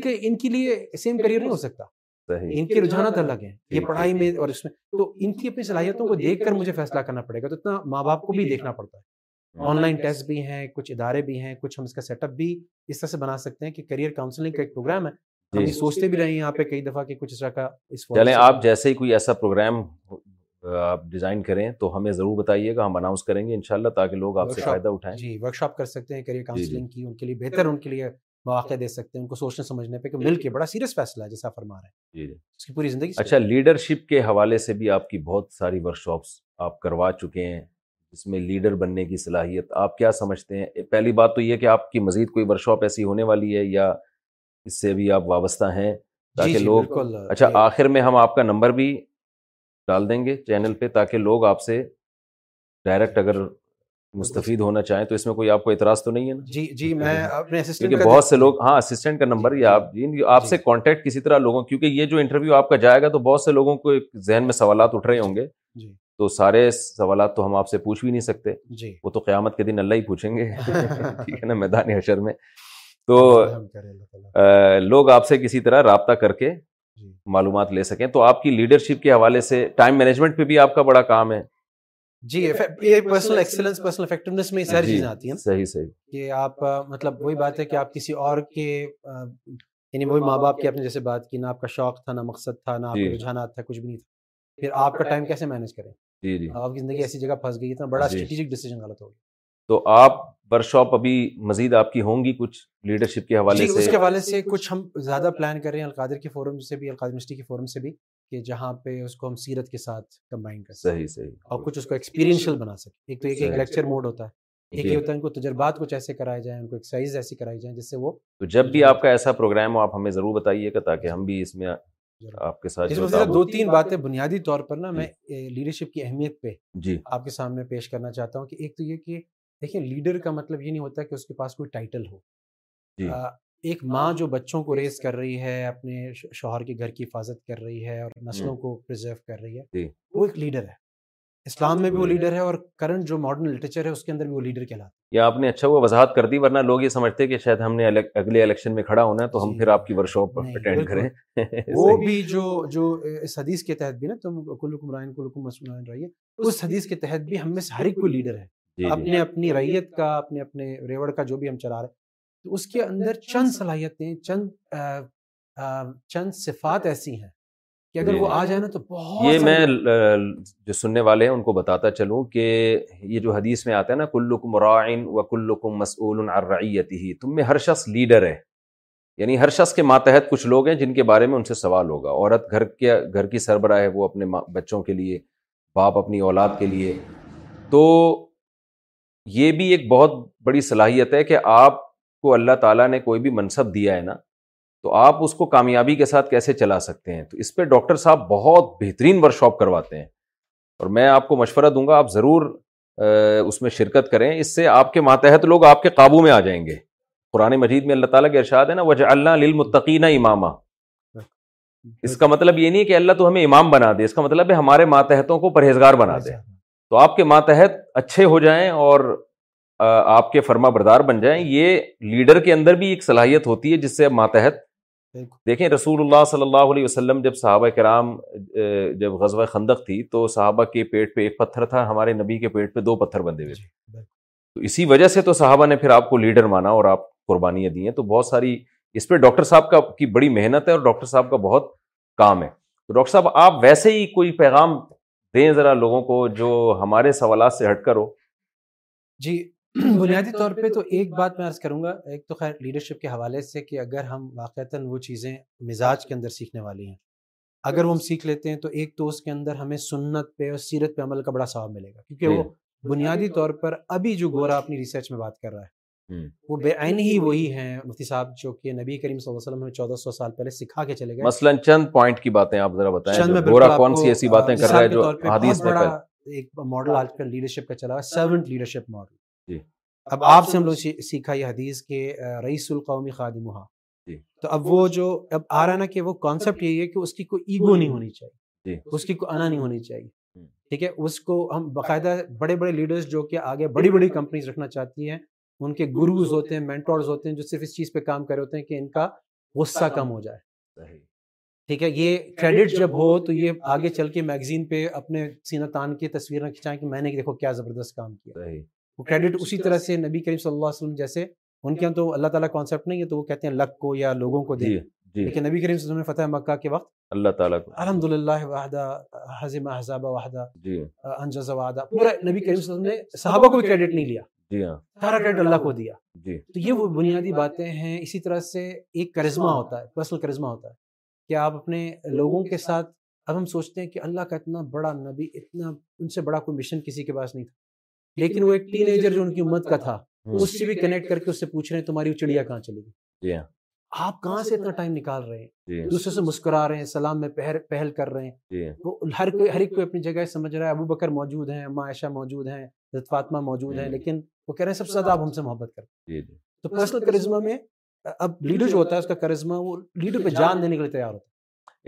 کے کے لیے سیم کریئر نہیں ہو سکتا ان کے رجحانات الگ ہیں یہ پڑھائی میں اور اس میں تو ان کی اپنی صلاحیتوں کو دیکھ کر مجھے فیصلہ کرنا پڑے گا تو اتنا ماں باپ کو بھی دیکھنا پڑتا ہے آن لائن ٹیسٹ بھی ہیں کچھ ادارے بھی ہیں کچھ ہم اس کا سیٹ اپ بھی اس طرح سے بنا سکتے ہیں کہ کریئر کاؤنسلنگ کا ایک پروگرام ہے ہم جی۔ سوچتے بھی رہے ہیں یہاں پہ کئی دفعہ کہ کچھ اس طرح کا اس چلیں آپ جیسے ہی کوئی ایسا پروگرام آپ ڈیزائن کریں تو ہمیں ضرور بتائیے گا ہم اناؤنس کریں گے انشاءاللہ تاکہ لوگ آپ سے فائدہ اٹھائیں جی ورک شاپ کر سکتے ہیں کریئر جی، کاؤنسلنگ جی۔ کی ان کے لیے بہتر ان کے لیے مواقع دے سکتے ہیں ان کو سوچنے سمجھنے پہ کہ مل کے بڑا سیریس فیصلہ ہے جیسا فرما رہے ہیں جی جی اس کی پوری زندگی اچھا لیڈرشپ کے حوالے سے بھی آپ کی بہت ساری ورک شاپس آپ کروا چکے ہیں جس میں لیڈر بننے کی صلاحیت آپ کیا سمجھتے ہیں پہلی بات تو یہ کہ آپ کی مزید کوئی ورک شاپ ایسی ہونے والی ہے یا اس سے بھی آپ وابستہ ہیں جی، تاکہ جی، لوگ اچھا آخر میں ہم آپ کا نمبر بھی ڈال دیں گے چینل پہ تاکہ لوگ آپ سے ڈائریکٹ اگر مستفید ہونا چاہیں تو اس میں کوئی آپ کو اعتراض تو نہیں ہے نا جی جی میں اپنے کیونکہ بہت سے جی۔ لوگ ہاں اسسٹنٹ کا نمبر آپ آپ سے کانٹیکٹ کسی طرح لوگوں کیونکہ یہ جو انٹرویو آپ کا جائے گا تو بہت سے لوگوں کو ایک ذہن میں سوالات اٹھ رہے ہوں گے تو سارے سوالات تو ہم آپ سے پوچھ بھی نہیں سکتے وہ تو قیامت کے دن اللہ ہی پوچھیں گے ٹھیک ہے نا میدان حشر میں تو لوگ آپ سے کسی طرح رابطہ کر کے جی۔ معلومات لے سکیں تو آپ کی لیڈرشپ کے حوالے سے ٹائم مینجمنٹ پہ بھی آپ کا بڑا کام ہے چیزیں آتی ہیں آپ مطلب وہی بات ہے کہ آپ کسی اور کے یعنی وہی ماں باپ کی آپ نے جیسے بات کی نہ آپ کا شوق تھا نہ مقصد تھا نہ آپ جی۔ کا رجحانات تھا کچھ بھی نہیں تھا زندگی ایسی جگہ پھنس گئی اتنا بڑا جی۔ غلط گیا تو آپ ورک شاپ ابھی مزید آپ کی ہوں گی کچھ لیڈرشپ کے حوالے جی، سے اس کے حوالے سے جی، کچھ ہم زیادہ پلان کر رہے ہیں القادر کے فورم سے بھی القادر یونیورسٹی کے فورم سے بھی کہ جہاں پہ اس کو ہم سیرت کے ساتھ کمبائن کر سکیں صحیح صحیح اور کچھ اس کو ایکسپیرینشل بنا سکیں ایک تو ایک لیکچر موڈ ہوتا ہے ایک جی۔ یہ ہوتا ہے ان کو تجربات کچھ ایسے کرائے جائیں ان کو ایکسرسائز ایسی کرائی جائیں جس سے وہ تو جب بھی آپ کا ایسا پروگرام ہو آپ ہمیں ضرور بتائیے گا تاکہ ہم بھی اس میں آپ کے ساتھ دو تین باتیں بنیادی طور پر نا میں لیڈرشپ کی اہمیت پہ آپ کے سامنے پیش کرنا چاہتا ہوں کہ ایک تو یہ کہ دیکھیں لیڈر کا مطلب یہ نہیں ہوتا کہ اس کے پاس کوئی ٹائٹل ہو جی. آ, ایک ہاں، ماں جو بچوں کو ریز کر رہی ہے اپنے شوہر کے گھر کی حفاظت کر رہی ہے اور نسلوں کو پرزرو کر رہی ہے جی. وہ ایک لیڈر ہے ہاں، اسلام میں بھی وہ لیڈر ہے اور کرنٹ جو ماڈرن لٹریچر ہے اس کے اندر بھی وہ لیڈر کہلاتا ہے یا آپ نے اچھا وہ وضاحت کر دی ورنہ لوگ یہ سمجھتے ہیں کہ شاید ہم نے اگلے الیکشن میں کھڑا ہونا ہے تو ہم جی۔ پھر آپ کی ورکشاپ اٹینڈ کریں وہ بھی جو جو اس حدیث کے تحت بھی نا تم کلکم رائن کلکم مسلمان رہی ہے اس حدیث کے تحت بھی ہم میں سے ہر ایک کوئی لیڈر ہے جی، جی۔ اپنے اپنی ریت کا اپنے اپنے ریوڑ کا جو بھی ہم چلا رہے ہیں اس کے اچھا، اندر اچھا، چند اچھا۔ صلاحیتیں چند چند صفات ایسی ہیں کہ اگر جی، وہ آ جائے نا تو بہت یہ میں جو سننے والے ہیں ان کو بتاتا چلوں کہ یہ جو حدیث میں آتا ہے نا کلکم رائن و کلکم مسعول الرعیتی تم میں ہر شخص لیڈر ہے یعنی ہر شخص کے ماتحت کچھ لوگ ہیں جن کے بارے میں ان سے سوال ہوگا عورت گھر کے گھر کی سربراہ ہے وہ اپنے بچوں کے لیے باپ اپنی اولاد کے لیے تو یہ بھی ایک بہت بڑی صلاحیت ہے کہ آپ کو اللہ تعالیٰ نے کوئی بھی منصب دیا ہے نا تو آپ اس کو کامیابی کے ساتھ کیسے چلا سکتے ہیں تو اس پہ ڈاکٹر صاحب بہت بہترین ورک شاپ کرواتے ہیں اور میں آپ کو مشورہ دوں گا آپ ضرور اس میں شرکت کریں اس سے آپ کے ماتحت لوگ آپ کے قابو میں آ جائیں گے قرآن مجید میں اللہ تعالیٰ کے ارشاد ہے نا وجہ اللہ للمتقینہ امامہ اس کا مطلب یہ نہیں ہے کہ اللہ تو ہمیں امام بنا دے اس کا مطلب ہے ہمارے ماتحتوں کو پرہیزگار بنا دے تو آپ کے ماتحت اچھے ہو جائیں اور آپ کے فرما بردار بن جائیں یہ لیڈر کے اندر بھی ایک صلاحیت ہوتی ہے جس سے ماتحت دیکھیں رسول اللہ صلی اللہ علیہ وسلم جب صحابہ کرام جب غزوہ خندق تھی تو صحابہ کے پیٹ پہ ایک پتھر تھا ہمارے نبی کے پیٹ پہ دو پتھر بندے ہوئے تھے جی، تو اسی وجہ سے تو صحابہ نے پھر آپ کو لیڈر مانا اور آپ قربانیاں دی ہیں تو بہت ساری اس پہ ڈاکٹر صاحب کا کی بڑی محنت ہے اور ڈاکٹر صاحب کا بہت کام ہے تو ڈاکٹر صاحب آپ ویسے ہی کوئی پیغام دیں ذرا لوگوں کو جو ہمارے سوالات سے ہٹ کرو جی بنیادی جی، طور پہ تو ایک بات میں کروں گا ایک تو خیر لیڈرشپ کے حوالے سے کہ اگر ہم واقعتاً وہ چیزیں مزاج کے اندر سیکھنے والی ہیں اگر وہ ہم سیکھ لیتے ہیں تو ایک تو اس کے اندر ہمیں سنت پہ اور سیرت پہ عمل کا بڑا ثواب ملے گا کیونکہ جی۔ وہ بنیادی طور پر ابھی جو گورا اپنی ریسرچ میں بات کر رہا ہے وہ بے عین ہی وہی ہیں مفتی صاحب جو کہ نبی کریم صلی اللہ علیہ وسلم نے چودہ سو سال پہلے سکھا کے چلے گئے مثلا چند پوائنٹ کی باتیں باتیں آپ ذرا بتائیں کون سی ایسی کر رہا ہے جو حدیث میں ایک ماڈل آج کل لیڈرشپ کا چلا ہے سرونٹ لیڈرشپ ماڈل اب آپ سے ہم لوگ سیکھا یہ حدیث کے رئیس القومی جی۔ تو اب وہ جو اب آ رہا نا کہ وہ کانسیپٹ یہی ہے کہ اس کی کوئی ایگو نہیں ہونی چاہیے جی۔ اس کی کوئی انا نہیں ہونی چاہیے ٹھیک ہے اس کو ہم باقاعدہ بڑے بڑے لیڈرز جو کہ آگے بڑی بڑی کمپنیز جی۔ رکھنا چاہتی ہیں ان کے گروز ہوتے ہیں مینٹورز ہوتے ہیں جو صرف اس چیز پہ کام کرے ہوتے ہیں کہ ان کا غصہ کم ہو جائے ٹھیک ہے یہ کریڈٹ جب ہو تو یہ آگے چل کے میگزین پہ اپنے سینہ تان کی تصویر نہ کھینچائیں کہ میں نے دیکھو کیا زبردست کام کیا وہ کریڈٹ اسی طرح سے نبی کریم صلی اللہ علیہ وسلم جیسے ان کے یہاں تو اللہ تعالیٰ کانسیپٹ نہیں ہے تو وہ کہتے ہیں لک کو یا لوگوں کو دیں جی، جی۔ لیکن نبی کریم صلی اللہ علیہ وسلم فتح مکہ کے وقت اللہ تعالیٰ الحمد للہ وحدہ واحد جی۔ پورا نبی کریم صلی اللہ علیہ وسلم نے صحابہ کو بھی کریڈٹ نہیں لیا سارا کریڈٹ اللہ کو دیا جی۔ تو یہ وہ بنیادی باتیں ہیں اسی طرح سے ایک کرزمہ ہوتا ہے پرسنل کرزمہ ہوتا ہے کہ آپ اپنے لوگوں کے ساتھ اب ہم سوچتے ہیں کہ اللہ کا اتنا بڑا نبی اتنا ان سے بڑا کوئی مشن کسی کے پاس نہیں تھا لیکن وہ ایک ٹین ایجر جو ان کی امت کا تھا ہاں۔ اس سے بھی کنیکٹ کر کے اس سے پوچھ رہے ہیں تمہاری وہ چڑیا کہاں چلے گی جی ہاں۔ آپ کہاں سے اتنا ٹائم نکال رہے ہیں جی ہاں۔ دوسرے سے مسکرا رہے ہیں سلام میں پہل کر رہے ہیں ہر کوئی ہر ایک کوئی اپنی جگہ سمجھ رہا ہے ابو بکر موجود ہیں عائشہ موجود ہیں فاطمہ موجود ہیں لیکن وہ کہہ رہے ہیں سب سے زیادہ آپ ہم سے محبت کریں جی، جی۔ لیڈر جو ہوتا ہے اس کا کرزما وہ لیڈر پہ جان دینے کے لیے تیار ہوتا ہے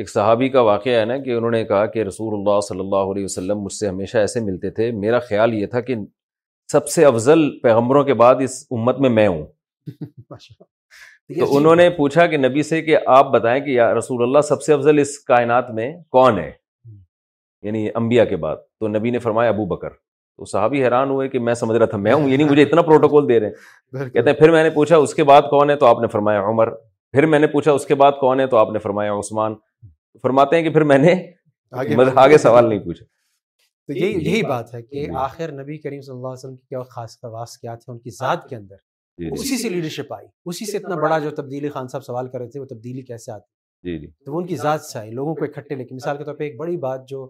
ایک صحابی کا واقعہ ہے نا کہ انہوں نے کہا کہ رسول اللہ صلی اللہ علیہ وسلم مجھ سے ہمیشہ ایسے ملتے تھے میرا خیال یہ تھا کہ سب سے افضل پیغمبروں کے بعد اس امت میں میں ہوں تو انہوں نے پوچھا کہ نبی سے کہ آپ بتائیں کہ یار رسول اللہ سب سے افضل اس کائنات میں کون ہے یعنی انبیاء کے بعد تو نبی نے فرمایا ابو بکر تو صحابی حیران ہوئے کہ میں سمجھ رہا تھا میں ہوں یہ یعنی نہیں مجھے اتنا پروٹوکول دے رہے ہیں کہتے ہیں پھر میں نے پوچھا اس کے بعد کون ہے تو آپ نے فرمایا عمر پھر میں نے پوچھا اس کے بعد کون ہے تو آپ نے فرمایا عثمان فرماتے ہیں کہ پھر میں نے آگے مطلب سوال نہیں پوچھا تو یہی یہی بات ہے کہ جی۔ آخر نبی کریم صلی اللہ علیہ وسلم کی کیا خاص خواص کیا تھے ان کی ذات کے اندر جی، جی۔ اسی سے لیڈرشپ آئی اسی سے اتنا بڑا جو تبدیلی خان صاحب سوال کر رہے تھے وہ تبدیلی کیسے آتی تو وہ ان کی ذات سے آئی لوگوں کو اکٹھے لے کے مثال کے طور پہ ایک بڑی بات جو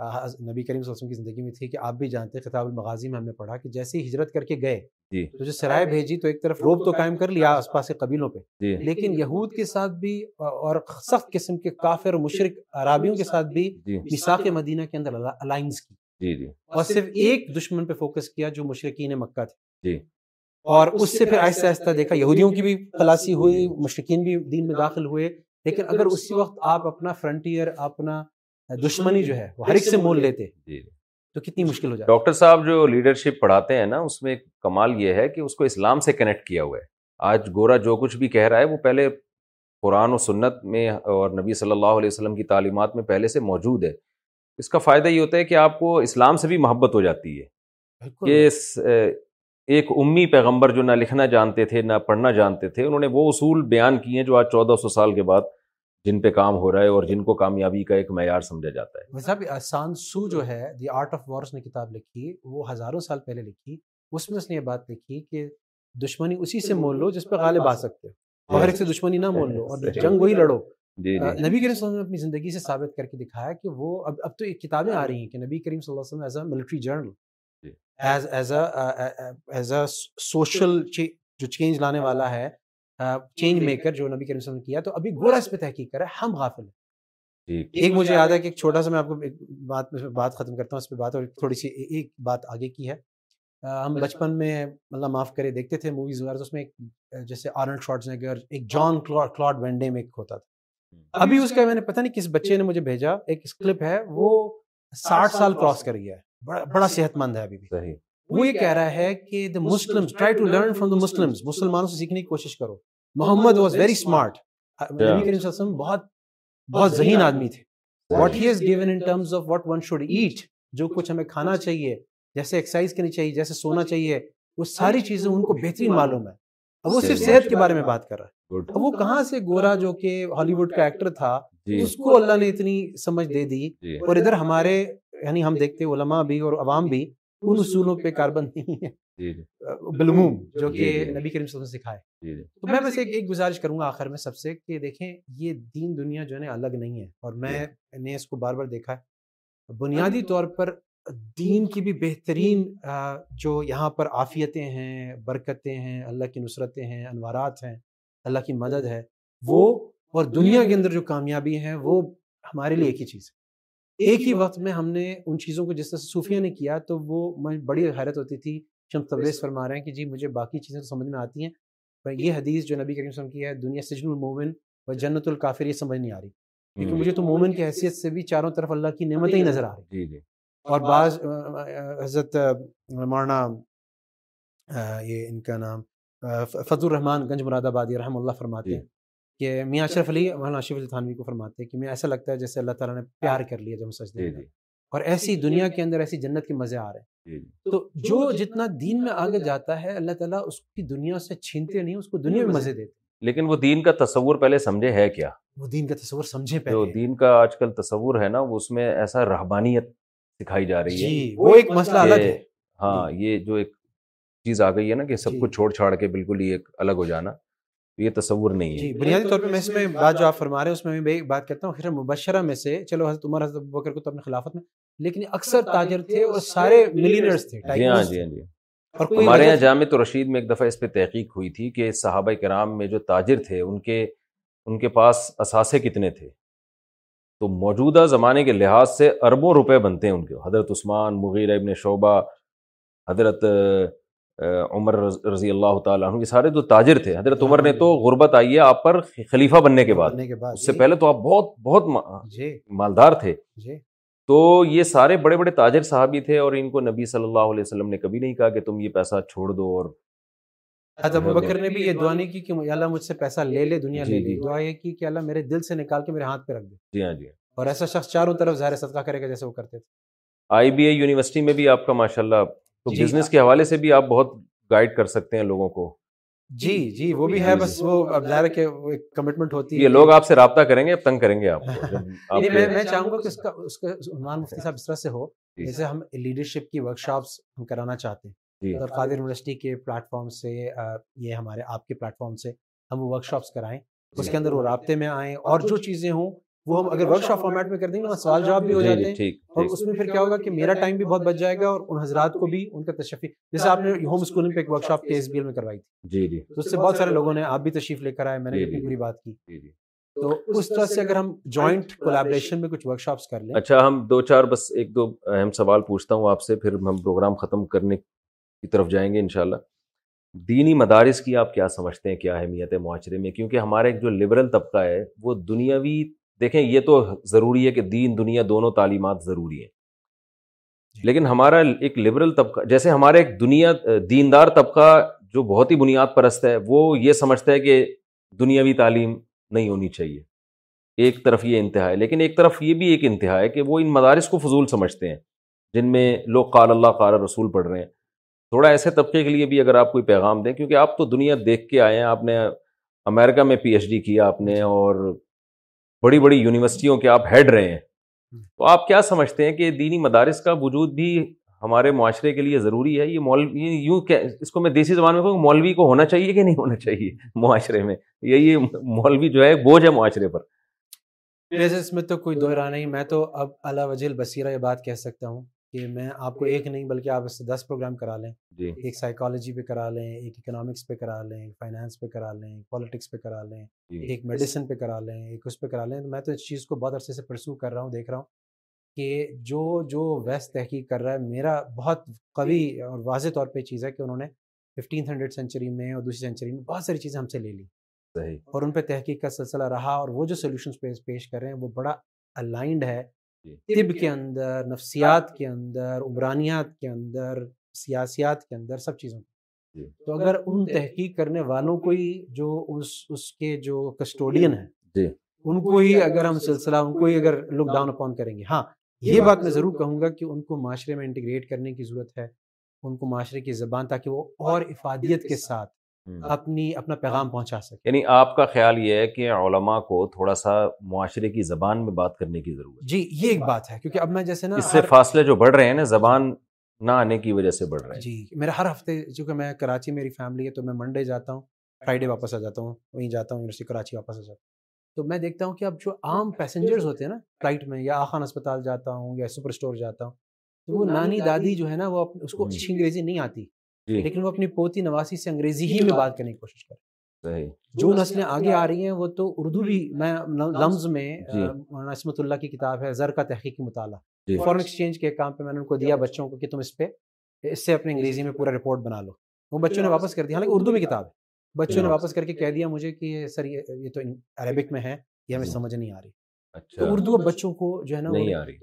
نبی کریم صلی اللہ علیہ وسلم کی زندگی میں تھی کہ آپ بھی جانتے ہیں کتاب المغازی میں ہم نے پڑھا کہ جیسے ہی ہجرت کر کے گئے جی۔ تو جو سرائے بھیجی تو ایک طرف روب تو قائم کر اچھا لیا آس پاس قبیلوں پہ جی۔ اچھا اور سخت قسم کے کے کافر مشرق عرابیوں ساتھ بھی جی۔ مدینہ کے اندر الائنس کی اور صرف ایک دشمن پہ فوکس کیا جو مشرقین مکہ جی اور اس سے پھر آہستہ آہستہ دیکھا یہودیوں کی بھی خلاصی ہوئی مشرقین بھی دین میں داخل ہوئے لیکن اگر اسی وقت آپ اپنا فرنٹیئر اپنا دشمنی جو ہے وہ ہر ایک سے مول لیتے جی۔ تو کتنی مشکل ہو ڈاکٹر صاحب جو لیڈرشپ پڑھاتے ہیں نا اس میں کمال یہ ہے کہ اس کو اسلام سے کنیکٹ کیا ہوا ہے آج گورا جو کچھ بھی کہہ رہا ہے وہ پہلے قرآن و سنت میں اور نبی صلی اللہ علیہ وسلم کی تعلیمات میں پہلے سے موجود ہے اس کا فائدہ یہ ہوتا ہے کہ آپ کو اسلام سے بھی محبت ہو جاتی ہے کہ ایک امی پیغمبر جو نہ لکھنا جانتے تھے نہ پڑھنا جانتے تھے انہوں نے وہ اصول بیان کیے ہیں جو آج چودہ سو سال کے بعد جن پہ کام ہو رہا ہے اور جن کو کامیابی کا ایک معیار سمجھا جاتا ہے صاحب آسان سو جو ہے دی آرٹ آف وارس نے کتاب لکھی وہ ہزاروں سال پہلے لکھی اس میں اس نے یہ بات لکھی کہ دشمنی اسی سے مول لو جس پہ غالب آ سکتے ہو ہر ایک سے دشمنی نہ مول لو اور جنگ وہی لڑو جی، جی۔ نبی کریم صلی اللہ علیہ وسلم نے اپنی زندگی سے ثابت کر کے دکھایا کہ وہ اب اب تو کتابیں آ رہی ہیں کہ نبی کریم صلی اللہ علیہ وسلم as a military general as a social جو چینج لانے والا ہے چینج جی، جی، میکر جی۔ جو نبی کریم صلی اللہ علیہ وسلم نے کیا تو ابھی گورا اس پہ تحقیق کر رہا ہے ہم غافل ہیں ایک مجھے یاد ہے کہ ایک چھوٹا سا میں آپ کو بات بات ختم کرتا ہوں اس پہ بات اور تھوڑی سی ایک بات آگے کی ہے ہم بچپن میں اللہ معاف کرے دیکھتے تھے موویز وغیرہ تو اس میں جیسے آرنڈ شارٹس نگر ایک جان کلاڈ وینڈے میں ایک ہوتا تھا ابھی اس کا میں نے پتہ نہیں کس بچے نے مجھے بھیجا ایک اس کلپ ہے وہ ساٹھ سال کراس کر گیا ہے بڑا صحت مند ہے ابھی بھی وہ یہ کہہ رہا ہے کہ the Muslim try to learn from the Muslim مسلمانوں سے سیکھنے کی کوشش کرو محمد واز ویری اسمارٹ نبی کریم وسلم بہت بہت ذہین آدمی تھے what he given in terms of what one should eat جو کچھ ہمیں کھانا چاہیے جیسے ایکسرسائز کرنی چاہیے جیسے سونا چاہیے وہ ساری چیزیں ان کو بہترین معلوم ہے اب وہ صرف صحت کے بارے میں بات کر رہا ہے اب وہ کہاں سے گورا جو کہ ہالی وڈ کا ایکٹر تھا اس کو اللہ نے اتنی سمجھ دے دی اور ادھر ہمارے یعنی ہم دیکھتے علماء بھی اور عوام بھی ان اصولوں پہ کاربن نہیں ہے جی، جی۔ جو جی، کہ نبی کریم صلی اللہ علیہ وسلم سکھائے تو میں بس ایک گزارش کروں گا آخر میں سب سے کہ دیکھیں یہ دین دنیا جو ہے نا الگ نہیں ہے اور میں نے اس کو بار بار دیکھا ہے ہاں بنیادی طور پر دین کی بھی بہترین جو یہاں پر آفیتیں ہیں برکتیں ہیں اللہ کی نصرتیں ہیں انوارات ہیں اللہ کی مدد ہے وہ اور دنیا کے اندر جو کامیابی ہیں وہ ہمارے لیے ہاں ایک ہی چیز ہے ایک ہی وقت میں ہم نے ان چیزوں کو جس طرح صوفیہ نے کیا تو وہ بڑی حیرت ہوتی تھی ہم تبریز فرما رہے ہیں کہ جی مجھے باقی چیزیں تو سمجھ میں آتی ہیں پر یہ جی۔ حدیث جو نبی کریم وسلم کی ہے دنیا سجن المومن و جنت الکافر یہ سمجھ نہیں آ رہی کیونکہ مجھے تو مومن کی حیثیت سے بھی چاروں طرف اللہ کی ہاں، نعمتیں ہی نظر آ رہی ہیں جی، جی۔ اور بعض حضرت مولانا یہ ان کا نام فضل الرحمان گنج مراد آبادی رحم اللہ فرماتے ہیں کہ میاں اشرف علی مولانا اشرف علی تھانوی کو فرماتے ہیں کہ میں ایسا لگتا ہے جیسے اللہ تعالیٰ نے پیار کر لیا جب ہم سجدے اور ایسی جی۔ دنیا کے اندر ایسی جنت کے مزے آ رہے ہیں جی، جی۔ تو جو جتنا دین میں آگے جاتا ہے اللہ تعالیٰ اس کی دنیا سے چھینتے نہیں اس کو دنیا میں مزے دیتے لیکن وہ دین کا تصور پہلے سمجھے ہے کیا وہ دین کا تصور سمجھے پہلے جو دین کا آج کل تصور ہے نا وہ اس میں ایسا رہبانیت سکھائی جا رہی ہے وہ ایک مسئلہ الگ ہے ہاں یہ جو ایک چیز آ گئی ہے نا کہ سب کو چھوڑ چھاڑ کے بالکل ہی ایک الگ ہو جانا یہ تصور نہیں ہے بنیادی طور پر میں اس میں بات جو آپ فرما رہے ہیں اس میں بھی بات کرتا ہوں خیر مبشرہ میں سے چلو حضرت عمر حضرت بکر کو تو اپنے خلافت میں لیکن اکثر تاجر تھے اور سارے ملینرز جی ہاں، جی، ہاں، تھے جی ہاں جی ہاں جی ہمارے یہاں مطلب جامع تو رشید میں ایک دفعہ اس پہ تحقیق ہوئی تھی کہ صحابہ کرام میں جو تاجر تھے ان ان کے کے پاس اثاثے کتنے تھے تو موجودہ زمانے کے لحاظ سے اربوں روپے بنتے ہیں ان کے حضرت عثمان مغیر ابن شعبہ حضرت عمر رضی اللہ تعالیٰ عنہ کے سارے جو تاجر تھے حضرت عمر نے تو غربت آئی ہے آپ پر خلیفہ بننے کے بعد اس سے جی۔ پہلے تو آپ بہت بہت مالدار تھے تو یہ سارے بڑے بڑے تاجر صحابی تھے اور ان کو نبی صلی اللہ علیہ وسلم نے کبھی نہیں کہا کہ تم یہ پیسہ چھوڑ دو اور نے بھی جی، یہ دعا نہیں کی کہ اللہ مجھ سے پیسہ لے لے دنیا لے جی، لے جی۔ کی کہ اللہ میرے دل سے نکال کے میرے ہاتھ پہ رکھ دے جی ہاں جی اور ایسا شخص چاروں طرف ظاہر صدقہ کرے گا جیسے وہ کرتے تھے آئی بی اے یونیورسٹی میں بھی آپ کا ماشاء اللہ بزنس کے حوالے سے بھی آپ بہت گائڈ کر سکتے ہیں لوگوں کو جی،, جی جی وہ بھی ہے بس وہ اب ظاہر ہے کہ ایک کمٹمنٹ ہوتی ہے یہ لوگ آپ سے رابطہ کریں گے تنگ کریں گے آپ میں چاہوں گا کہ اس کا اس کا عنوان مفتی صاحب اس طرح سے ہو جی۔ جیسے ہم لیڈرشپ کی ورک شاپس ہم کرانا چاہتے ہیں جی۔ اور قادر یونیورسٹی کے پلیٹ فارم سے یہ ہمارے آپ کے پلیٹ فارم سے ہم وہ ورک شاپس کرائیں اس کے اندر وہ رابطے میں آئیں اور جو چیزیں ہوں وہ ہم اگر ورک شاپ فارمیٹ میں کر دیں گے وہاں سوال جواب بھی ہو جاتے ہیں اور اس میں پھر کیا ہوگا کہ میرا ٹائم بھی بہت بچ جائے گا اور ان حضرات کو بھی ان کا تشریف جیسے آپ نے ہوم اسکولنگ پہ ایک workshop K S B L میں کروائی تھی جی جی تو اس سے بہت سارے لوگوں نے آپ بھی تشریف لے کر آئے میں نے یہ جی، جی، پوری بات کی جی، تو اس طرح سے اگر ہم جوائنٹ کولیبریشن میں کچھ ورک شاپس کر لیں اچھا ہم دو چار بس ایک دو اہم سوال پوچھتا ہوں آپ سے پھر ہم پروگرام ختم کرنے کی طرف جائیں گے انشاءاللہ دینی مدارس کی آپ کیا سمجھتے ہیں کیا اہمیت ہے معاشرے میں کیونکہ ہمارا ایک جو لبرل طبقہ ہے وہ دنیاوی دیکھیں یہ تو ضروری ہے کہ دین دنیا دونوں تعلیمات ضروری ہیں جی۔ لیکن ہمارا ایک لبرل طبقہ جیسے ہمارے ایک دنیا دیندار طبقہ جو بہت ہی بنیاد پرست ہے وہ یہ سمجھتا ہے کہ دنیاوی تعلیم نہیں ہونی چاہیے ایک طرف یہ انتہا ہے لیکن ایک طرف یہ بھی ایک انتہا ہے کہ وہ ان مدارس کو فضول سمجھتے ہیں جن میں لوگ قال اللہ قال رسول پڑھ رہے ہیں تھوڑا ایسے طبقے کے لیے بھی اگر آپ کوئی پیغام دیں کیونکہ آپ تو دنیا دیکھ کے آئے ہیں آپ نے امریکہ میں پی ایچ ڈی کیا آپ نے اور بڑی بڑی یونیورسٹیوں کے آپ ہیڈ رہے ہیں تو آپ کیا سمجھتے ہیں کہ دینی مدارس کا وجود بھی ہمارے معاشرے کے لیے ضروری ہے یہ مولوی یوں اس کو میں دیسی زبان میں کہوں مولوی کو ہونا چاہیے کہ نہیں ہونا چاہیے معاشرے میں یہی مولوی جو ہے بوجھ ہے معاشرے پر اس میں تو کوئی دوہرا نہیں میں تو اب اللہ وجل بصیرہ یہ بات کہہ سکتا ہوں کہ میں آپ کو جی۔ ایک نہیں بلکہ آپ اس سے دس پروگرام کرا لیں جی۔ ایک سائیکالوجی پہ کرا لیں ایک اکنامکس پہ کرا لیں ایک پہ کرا لیں ایک پالیٹکس پہ کرا لیں جی۔ ایک میڈیسن پہ کرا لیں ایک اس پہ کرا لیں میں تو اس چیز کو بہت عرصے سے پرسو کر رہا ہوں دیکھ رہا ہوں کہ جو جو ویس تحقیق کر رہا ہے میرا بہت قوی اور واضح طور پہ چیز ہے کہ انہوں نے ففٹین ہنڈریڈ سینچری میں اور دوسری سینچری میں بہت ساری چیزیں ہم سے لے لی اور ان پہ تحقیق کا سلسلہ رہا اور وہ جو سولوشنس پیش کر رہے ہیں وہ بڑا الائنڈ ہے جی۔ طب کے اندر نفسیات کے اندر عمرانیات کے اندر سیاسیات کے اندر سب چیزوں جی۔ تو اگر ان تحقیق کرنے والوں کو ہی جو اس کے جو کسٹوڈین جی۔ ہیں ان کو ہی اگر ہم سلسلہ ان کو ہی اگر لک ڈاؤن اپون کریں گے ہاں یہ بات میں ضرور کہوں گا کہ ان کو معاشرے میں انٹیگریٹ کرنے کی ضرورت ہے ان کو معاشرے کی زبان تاکہ وہ اور افادیت کے ساتھ اپنی اپنا پیغام پہنچا سکتے یعنی آپ کا خیال یہ ہے کہ علماء کو تھوڑا سا معاشرے کی زبان میں بات کرنے کی ضرورت ہے جی یہ ایک بات ہے کیونکہ اب میں جیسے نا اس سے فاصلے جو بڑھ رہے ہیں نا زبان نہ آنے کی وجہ سے بڑھ رہے ہیں جی میرا ہر ہفتے چونکہ میں کراچی میری فیملی ہے تو میں منڈے جاتا ہوں فرائیڈے واپس آ جاتا ہوں وہیں جاتا ہوں کراچی واپس آ جاتا ہوں تو میں دیکھتا ہوں کہ اب جو عام پیسنجرز ہوتے ہیں نا فلائٹ میں یا آخان اسپتال جاتا ہوں یا سپر اسٹور جاتا ہوں تو وہ نانی دادی جو ہے نا وہ اس کو اچھی انگریزی نہیں آتی جی۔ لیکن وہ اپنی پوتی نواسی سے انگریزی ہی میں بات کرنے کی کوشش کر جو نسلیں آگے آ رہی ہیں وہ تو اردو بھی میں لمز میں جی۔ مولانا عصمت اللہ کی کتاب ہے زر کا تحقیق کی مطالعہ فورن جی۔ ایکسچینج کے کام پہ میں نے ان کو دیا بچوں کو کہ تم اس پہ اس سے اپنی انگریزی میں پورا رپورٹ بنا لو وہ بچوں نے واپس کر دیا حالانکہ اردو میں کتاب ہے بچوں نے واپس کر کے کہہ دیا مجھے کہ سر یہ تو عربک میں ہے یہ ہمیں سمجھ نہیں آ رہی اچھا۔ اردو بچوں کو جو ہے نا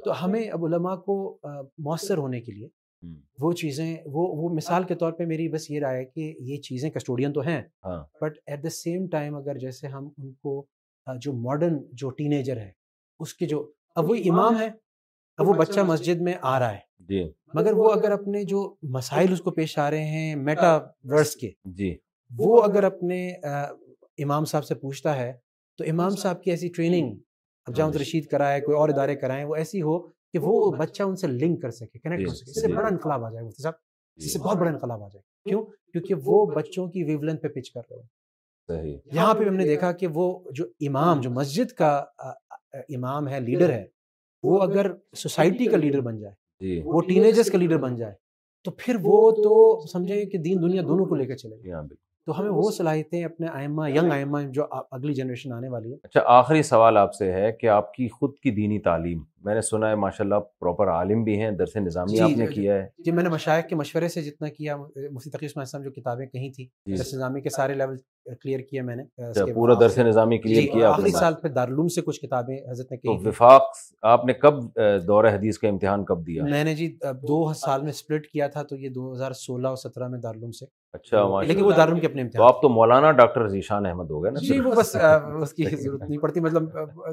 تو ہمیں اب علماء کو مؤثر ہونے کے لیے وہ چیزیں وہ وہ مثال کے طور پہ میری بس یہ رائے کہ یہ چیزیں کسٹوڈین تو ہیں but at the same time اگر جیسے ہم ان کو جو ماڈرن جو جو ہے ہے اس کے اب اب وہ وہ امام بچہ مسجد میں آ رہا ہے جی۔ مگر وہ اگر اپنے جو مسائل اس کو پیش آ رہے ہیں میٹا ہاں۔ ورس کے جی وہ اگر اپنے امام صاحب سے پوچھتا ہے تو امام صاحب کی ایسی ٹریننگ جی۔ اب ہاں جامع جی۔ رشید کرائے کوئی اور ادارے کرائے وہ ایسی ہو کہ وہ بچہ ان سے لنک کر سکے جی کنیکٹ سکے اس سے جی بڑا انقلاب آ جائے مفتی جی صاحب اس سے بہت بڑا انقلاب آ جائے کیوں کیونکہ وہ بچوں کی پہ پچ کر رہے ہیں یہاں پہ ہم نے دیکھا کہ وہ جو امام جو مسجد کا امام ہے لیڈر ہے وہ اگر سوسائٹی کا لیڈر بن جائے وہ ٹین کا لیڈر بن جائے تو پھر وہ تو سمجھیں کہ دین دنیا دونوں کو لے کے چلے تو ہمیں وہ صلاحیتیں اپنے آئمہ آئمہ ینگ جو اگلی جنریشن آنے والی ہے اچھا آخری سوال آپ سے ہے کہ آپ کی خود کی دینی تعلیم میں نے سنا ہے ماشاء اللہ پروپر عالم بھی ہیں درس نظامی جی، آپ نے جی، کیا ہے جی میں نے کے مشورے سے جتنا کیا مفتی جو کتابیں کہیں جی، درس نظامی کے سارے لیول کلیئر کیا میں نے اچھا، پورا درس نظامی کلیئر کیا آخری سال پھر دارالعلوم سے کچھ کتابیں حضرت نے کہیں وفاق آپ نے کب دور حدیث کا امتحان کب دیا میں نے جی دو سال میں سپلٹ کیا تھا تو یہ دو ہزار سولہ سترہ میں دارالعلوم سے اچھا مولانا ڈاکٹر احمد ہو گئے حضرات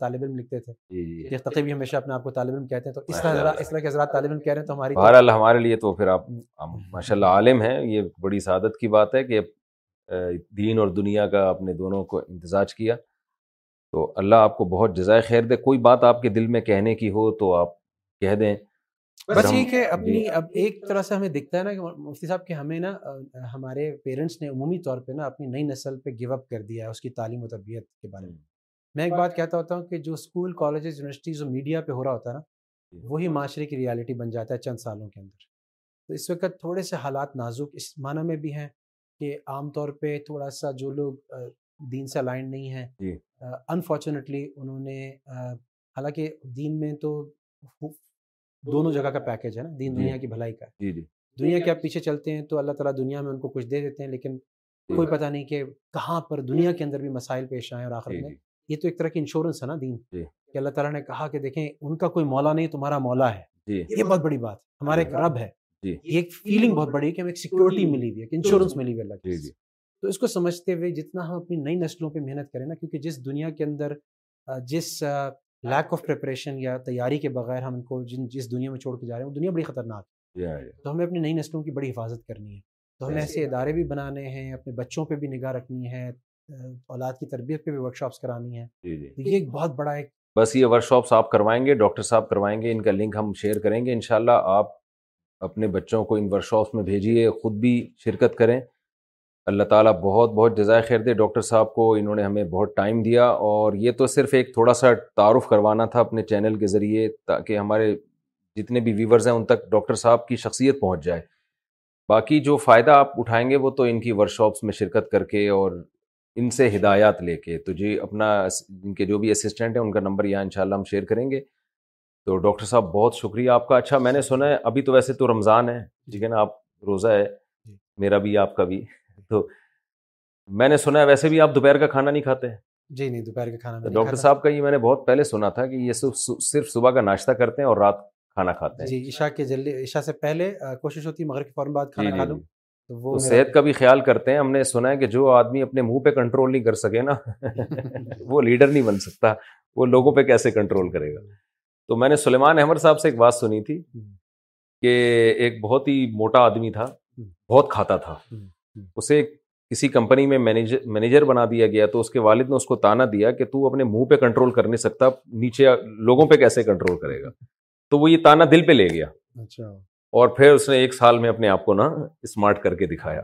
طالب علم بہرحال ہمارے لیے تو پھر آپ ماشاء اللہ عالم ہے یہ بڑی سعادت کی بات ہے کہ دین اور دنیا کا آپ نے دونوں کو امتزاج کیا تو اللہ آپ کو بہت جزائے خیر دے کوئی بات آپ کے دل میں کہنے کی ہو تو آپ کہہ دیں بس ٹھیک ہے جی۔ ہمیں دکھتا ہے نا کہ مفتی صاحب کہ ہمیں نا ہمارے پیرنٹس نے عمومی طور پہ نا اپنی نئی نسل پہ گیو اپ کر دیا ہے اس کی تعلیم و تربیت کے بارے میں میں ایک بات کہتا ہوتا ہوں کہ جو اسکول کالجز یونیورسٹیز اور میڈیا پہ ہو رہا ہوتا ہے نا جی۔ وہی معاشرے کی ریالٹی بن جاتا ہے چند سالوں کے اندر تو اس وقت تھوڑے سے حالات نازک اس معنی میں بھی ہیں کہ عام طور پہ تھوڑا سا جو لوگ دین سے الائنڈ نہیں ہیں انفارچونیٹلی جی۔ انہوں نے حالانکہ دین میں تو دونوں جگہ کا پیکج ہے نا دین جی۔ دنیا کی بھلائی کا ہے جی، جی۔ دنیا کے آپ پیچھے چلتے ہیں تو اللہ تعالیٰ دنیا میں ان کو کچھ دے دیتے ہیں لیکن کوئی پتہ نہیں کہ کہاں پر دنیا کے اندر بھی مسائل پیش آئے اور آخر میں یہ تو ایک طرح کی انشورنس ہے نا دین کہ اللہ تعالیٰ نے کہا کہ دیکھیں ان کا کوئی مولا نہیں تمہارا مولا ہے یہ بہت بڑی بات ہمارا ایک رب ہے یہ ایک فیلنگ بہت بڑی ہے کہ ہمیں ایک سیکیورٹی ملی ہوئی ہے کہ انشورنس ملی ہوئی اللہ کی تو اس کو سمجھتے ہوئے جتنا ہم اپنی نئی نسلوں پہ محنت کریں نا کیونکہ جس دنیا کے اندر جس لیک آف پریپریشن یا تیاری کے بغیر ہم ان کو جن جس دنیا دنیا میں چھوڑ کے جا رہے ہیں وہ بڑی خطرناک ہے تو ہمیں اپنی نئی نسلوں کی بڑی حفاظت کرنی ہے تو ہمیں ایسے ادارے بھی بنانے ہیں اپنے بچوں پہ بھی نگاہ رکھنی ہے اولاد کی تربیت پہ بھی ورک شاپس کرانی ہے جی، جی۔ تو یہ ایک بہت بڑا ایک بس یہ ورک شاپس آپ کروائیں گے ڈاکٹر صاحب کروائیں گے ان کا لنک ہم شیئر کریں گے ان شاء اللہ آپ اپنے بچوں کو ان ورک شاپس میں بھیجیے خود بھی شرکت کریں اللہ تعالیٰ بہت بہت جزائے خیر دے ڈاکٹر صاحب کو انہوں نے ہمیں بہت ٹائم دیا اور یہ تو صرف ایک تھوڑا سا تعارف کروانا تھا اپنے چینل کے ذریعے تاکہ ہمارے جتنے بھی ویورز ہیں ان تک ڈاکٹر صاحب کی شخصیت پہنچ جائے باقی جو فائدہ آپ اٹھائیں گے وہ تو ان کی ورک شاپس میں شرکت کر کے اور ان سے ہدایات لے کے تو جی اپنا ان کے جو بھی اسسٹنٹ ہیں ان کا نمبر یہاں انشاءاللہ ہم شیئر کریں گے تو ڈاکٹر صاحب بہت شکریہ آپ کا اچھا میں نے سنا ہے ابھی تو ویسے تو رمضان ہے جی۔ ٹھیک ہے نا آپ روزہ ہے جی۔ میرا بھی آپ کا بھی تو میں نے سنا ہے ویسے بھی آپ دوپہر کا کھانا نہیں کھاتے ہیں جی نہیں دوپہر کا کھانا ڈاکٹر صاحب کا یہ میں نے بہت پہلے سنا تھا کہ یہ صرف صرف صبح کا ناشتہ کرتے ہیں اور رات کھانا کھاتے ہیں جی عشاء عشاء کے کے جلدی سے پہلے کوشش ہوتی ہے فوراً بعد جی، کھانا کھا جی، جی۔ وہ صحت کا بھی خیال کرتے ہیں ہم نے سنا ہے کہ جو آدمی اپنے منہ پہ کنٹرول نہیں کر سکے نا وہ لیڈر نہیں بن سکتا وہ لوگوں پہ کیسے کنٹرول کرے گا تو میں نے سلیمان احمد صاحب سے ایک بات سنی تھی کہ ایک بہت ہی موٹا آدمی تھا بہت کھاتا تھا اسے کسی کمپنی میں مینیجر بنا دیا گیا تو اس کو تانا دیا کہ تو اپنے منہ پہ کنٹرول کر نہیں سکتا نیچے لوگوں پہ کیسے کنٹرول کرے گا تو وہ یہ تانا دل پہ لے گیا اچھا۔ اور پھر اس نے ایک سال میں اپنے آپ کو نا اسمارٹ کر کے دکھایا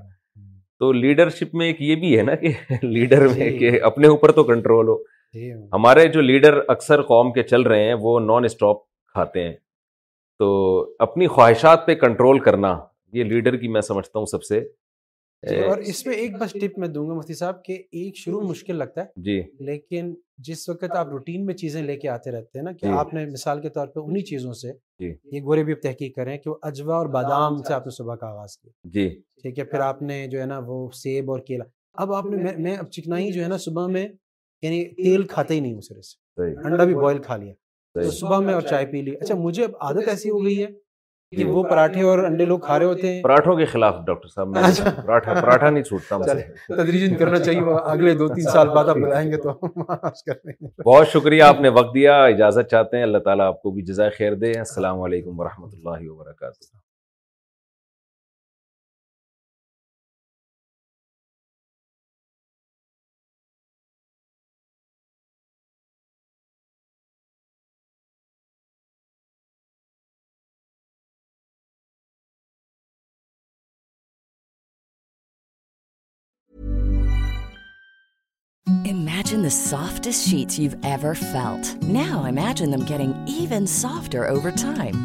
تو لیڈرشپ میں ایک یہ بھی ہے نا کہ لیڈر میں جی۔ کہ اپنے اوپر تو کنٹرول ہو جی۔ ہمارے جو لیڈر اکثر قوم کے چل رہے ہیں وہ نان اسٹاپ کھاتے ہیں تو اپنی خواہشات پہ کنٹرول کرنا یہ لیڈر کی میں سمجھتا ہوں سب سے جی، اور اس میں ایک بس ٹپ میں دوں گا مفتی صاحب کہ ایک شروع جی۔ مشکل لگتا ہے جی لیکن جس وقت آپ روٹین میں چیزیں لے کے آتے رہتے ہیں نا کہ جی۔ آپ نے مثال کے طور پہ یہ گورے بھی تحقیق کریں کہ وہ اجوا اور بادام سے آپ نے صبح کا آغاز کیا جی ٹھیک ہے پھر آپ نے جو ہے نا وہ سیب اور کیلا اب آپ نے میں اب چکنائی جو ہے نا صبح میں یعنی تیل کھاتے ہی نہیں ہوں سرے سے انڈا بھی بوائل کھا لیا تو صبح میں اور چائے پی لی اچھا مجھے اب عادت ایسی ہو گئی ہے کہ وہ پراٹھے اور انڈے لوگ کھا رہے ہوتے ہیں پراٹھوں کے خلاف ڈاکٹر صاحب میں اچھا۔ پراٹھا نہیں چھوٹتا تدریجن کرنا چاہیے اگلے دو تین سال بعد آپ بلائیں گے تو بہت شکریہ آپ نے وقت دیا اجازت چاہتے ہیں اللہ تعالیٰ آپ کو بھی جزائے خیر دے السلام علیکم ورحمۃ اللہ وبرکاتہ Imagine the softest sheets you've ever felt. Now imagine them getting even softer over time.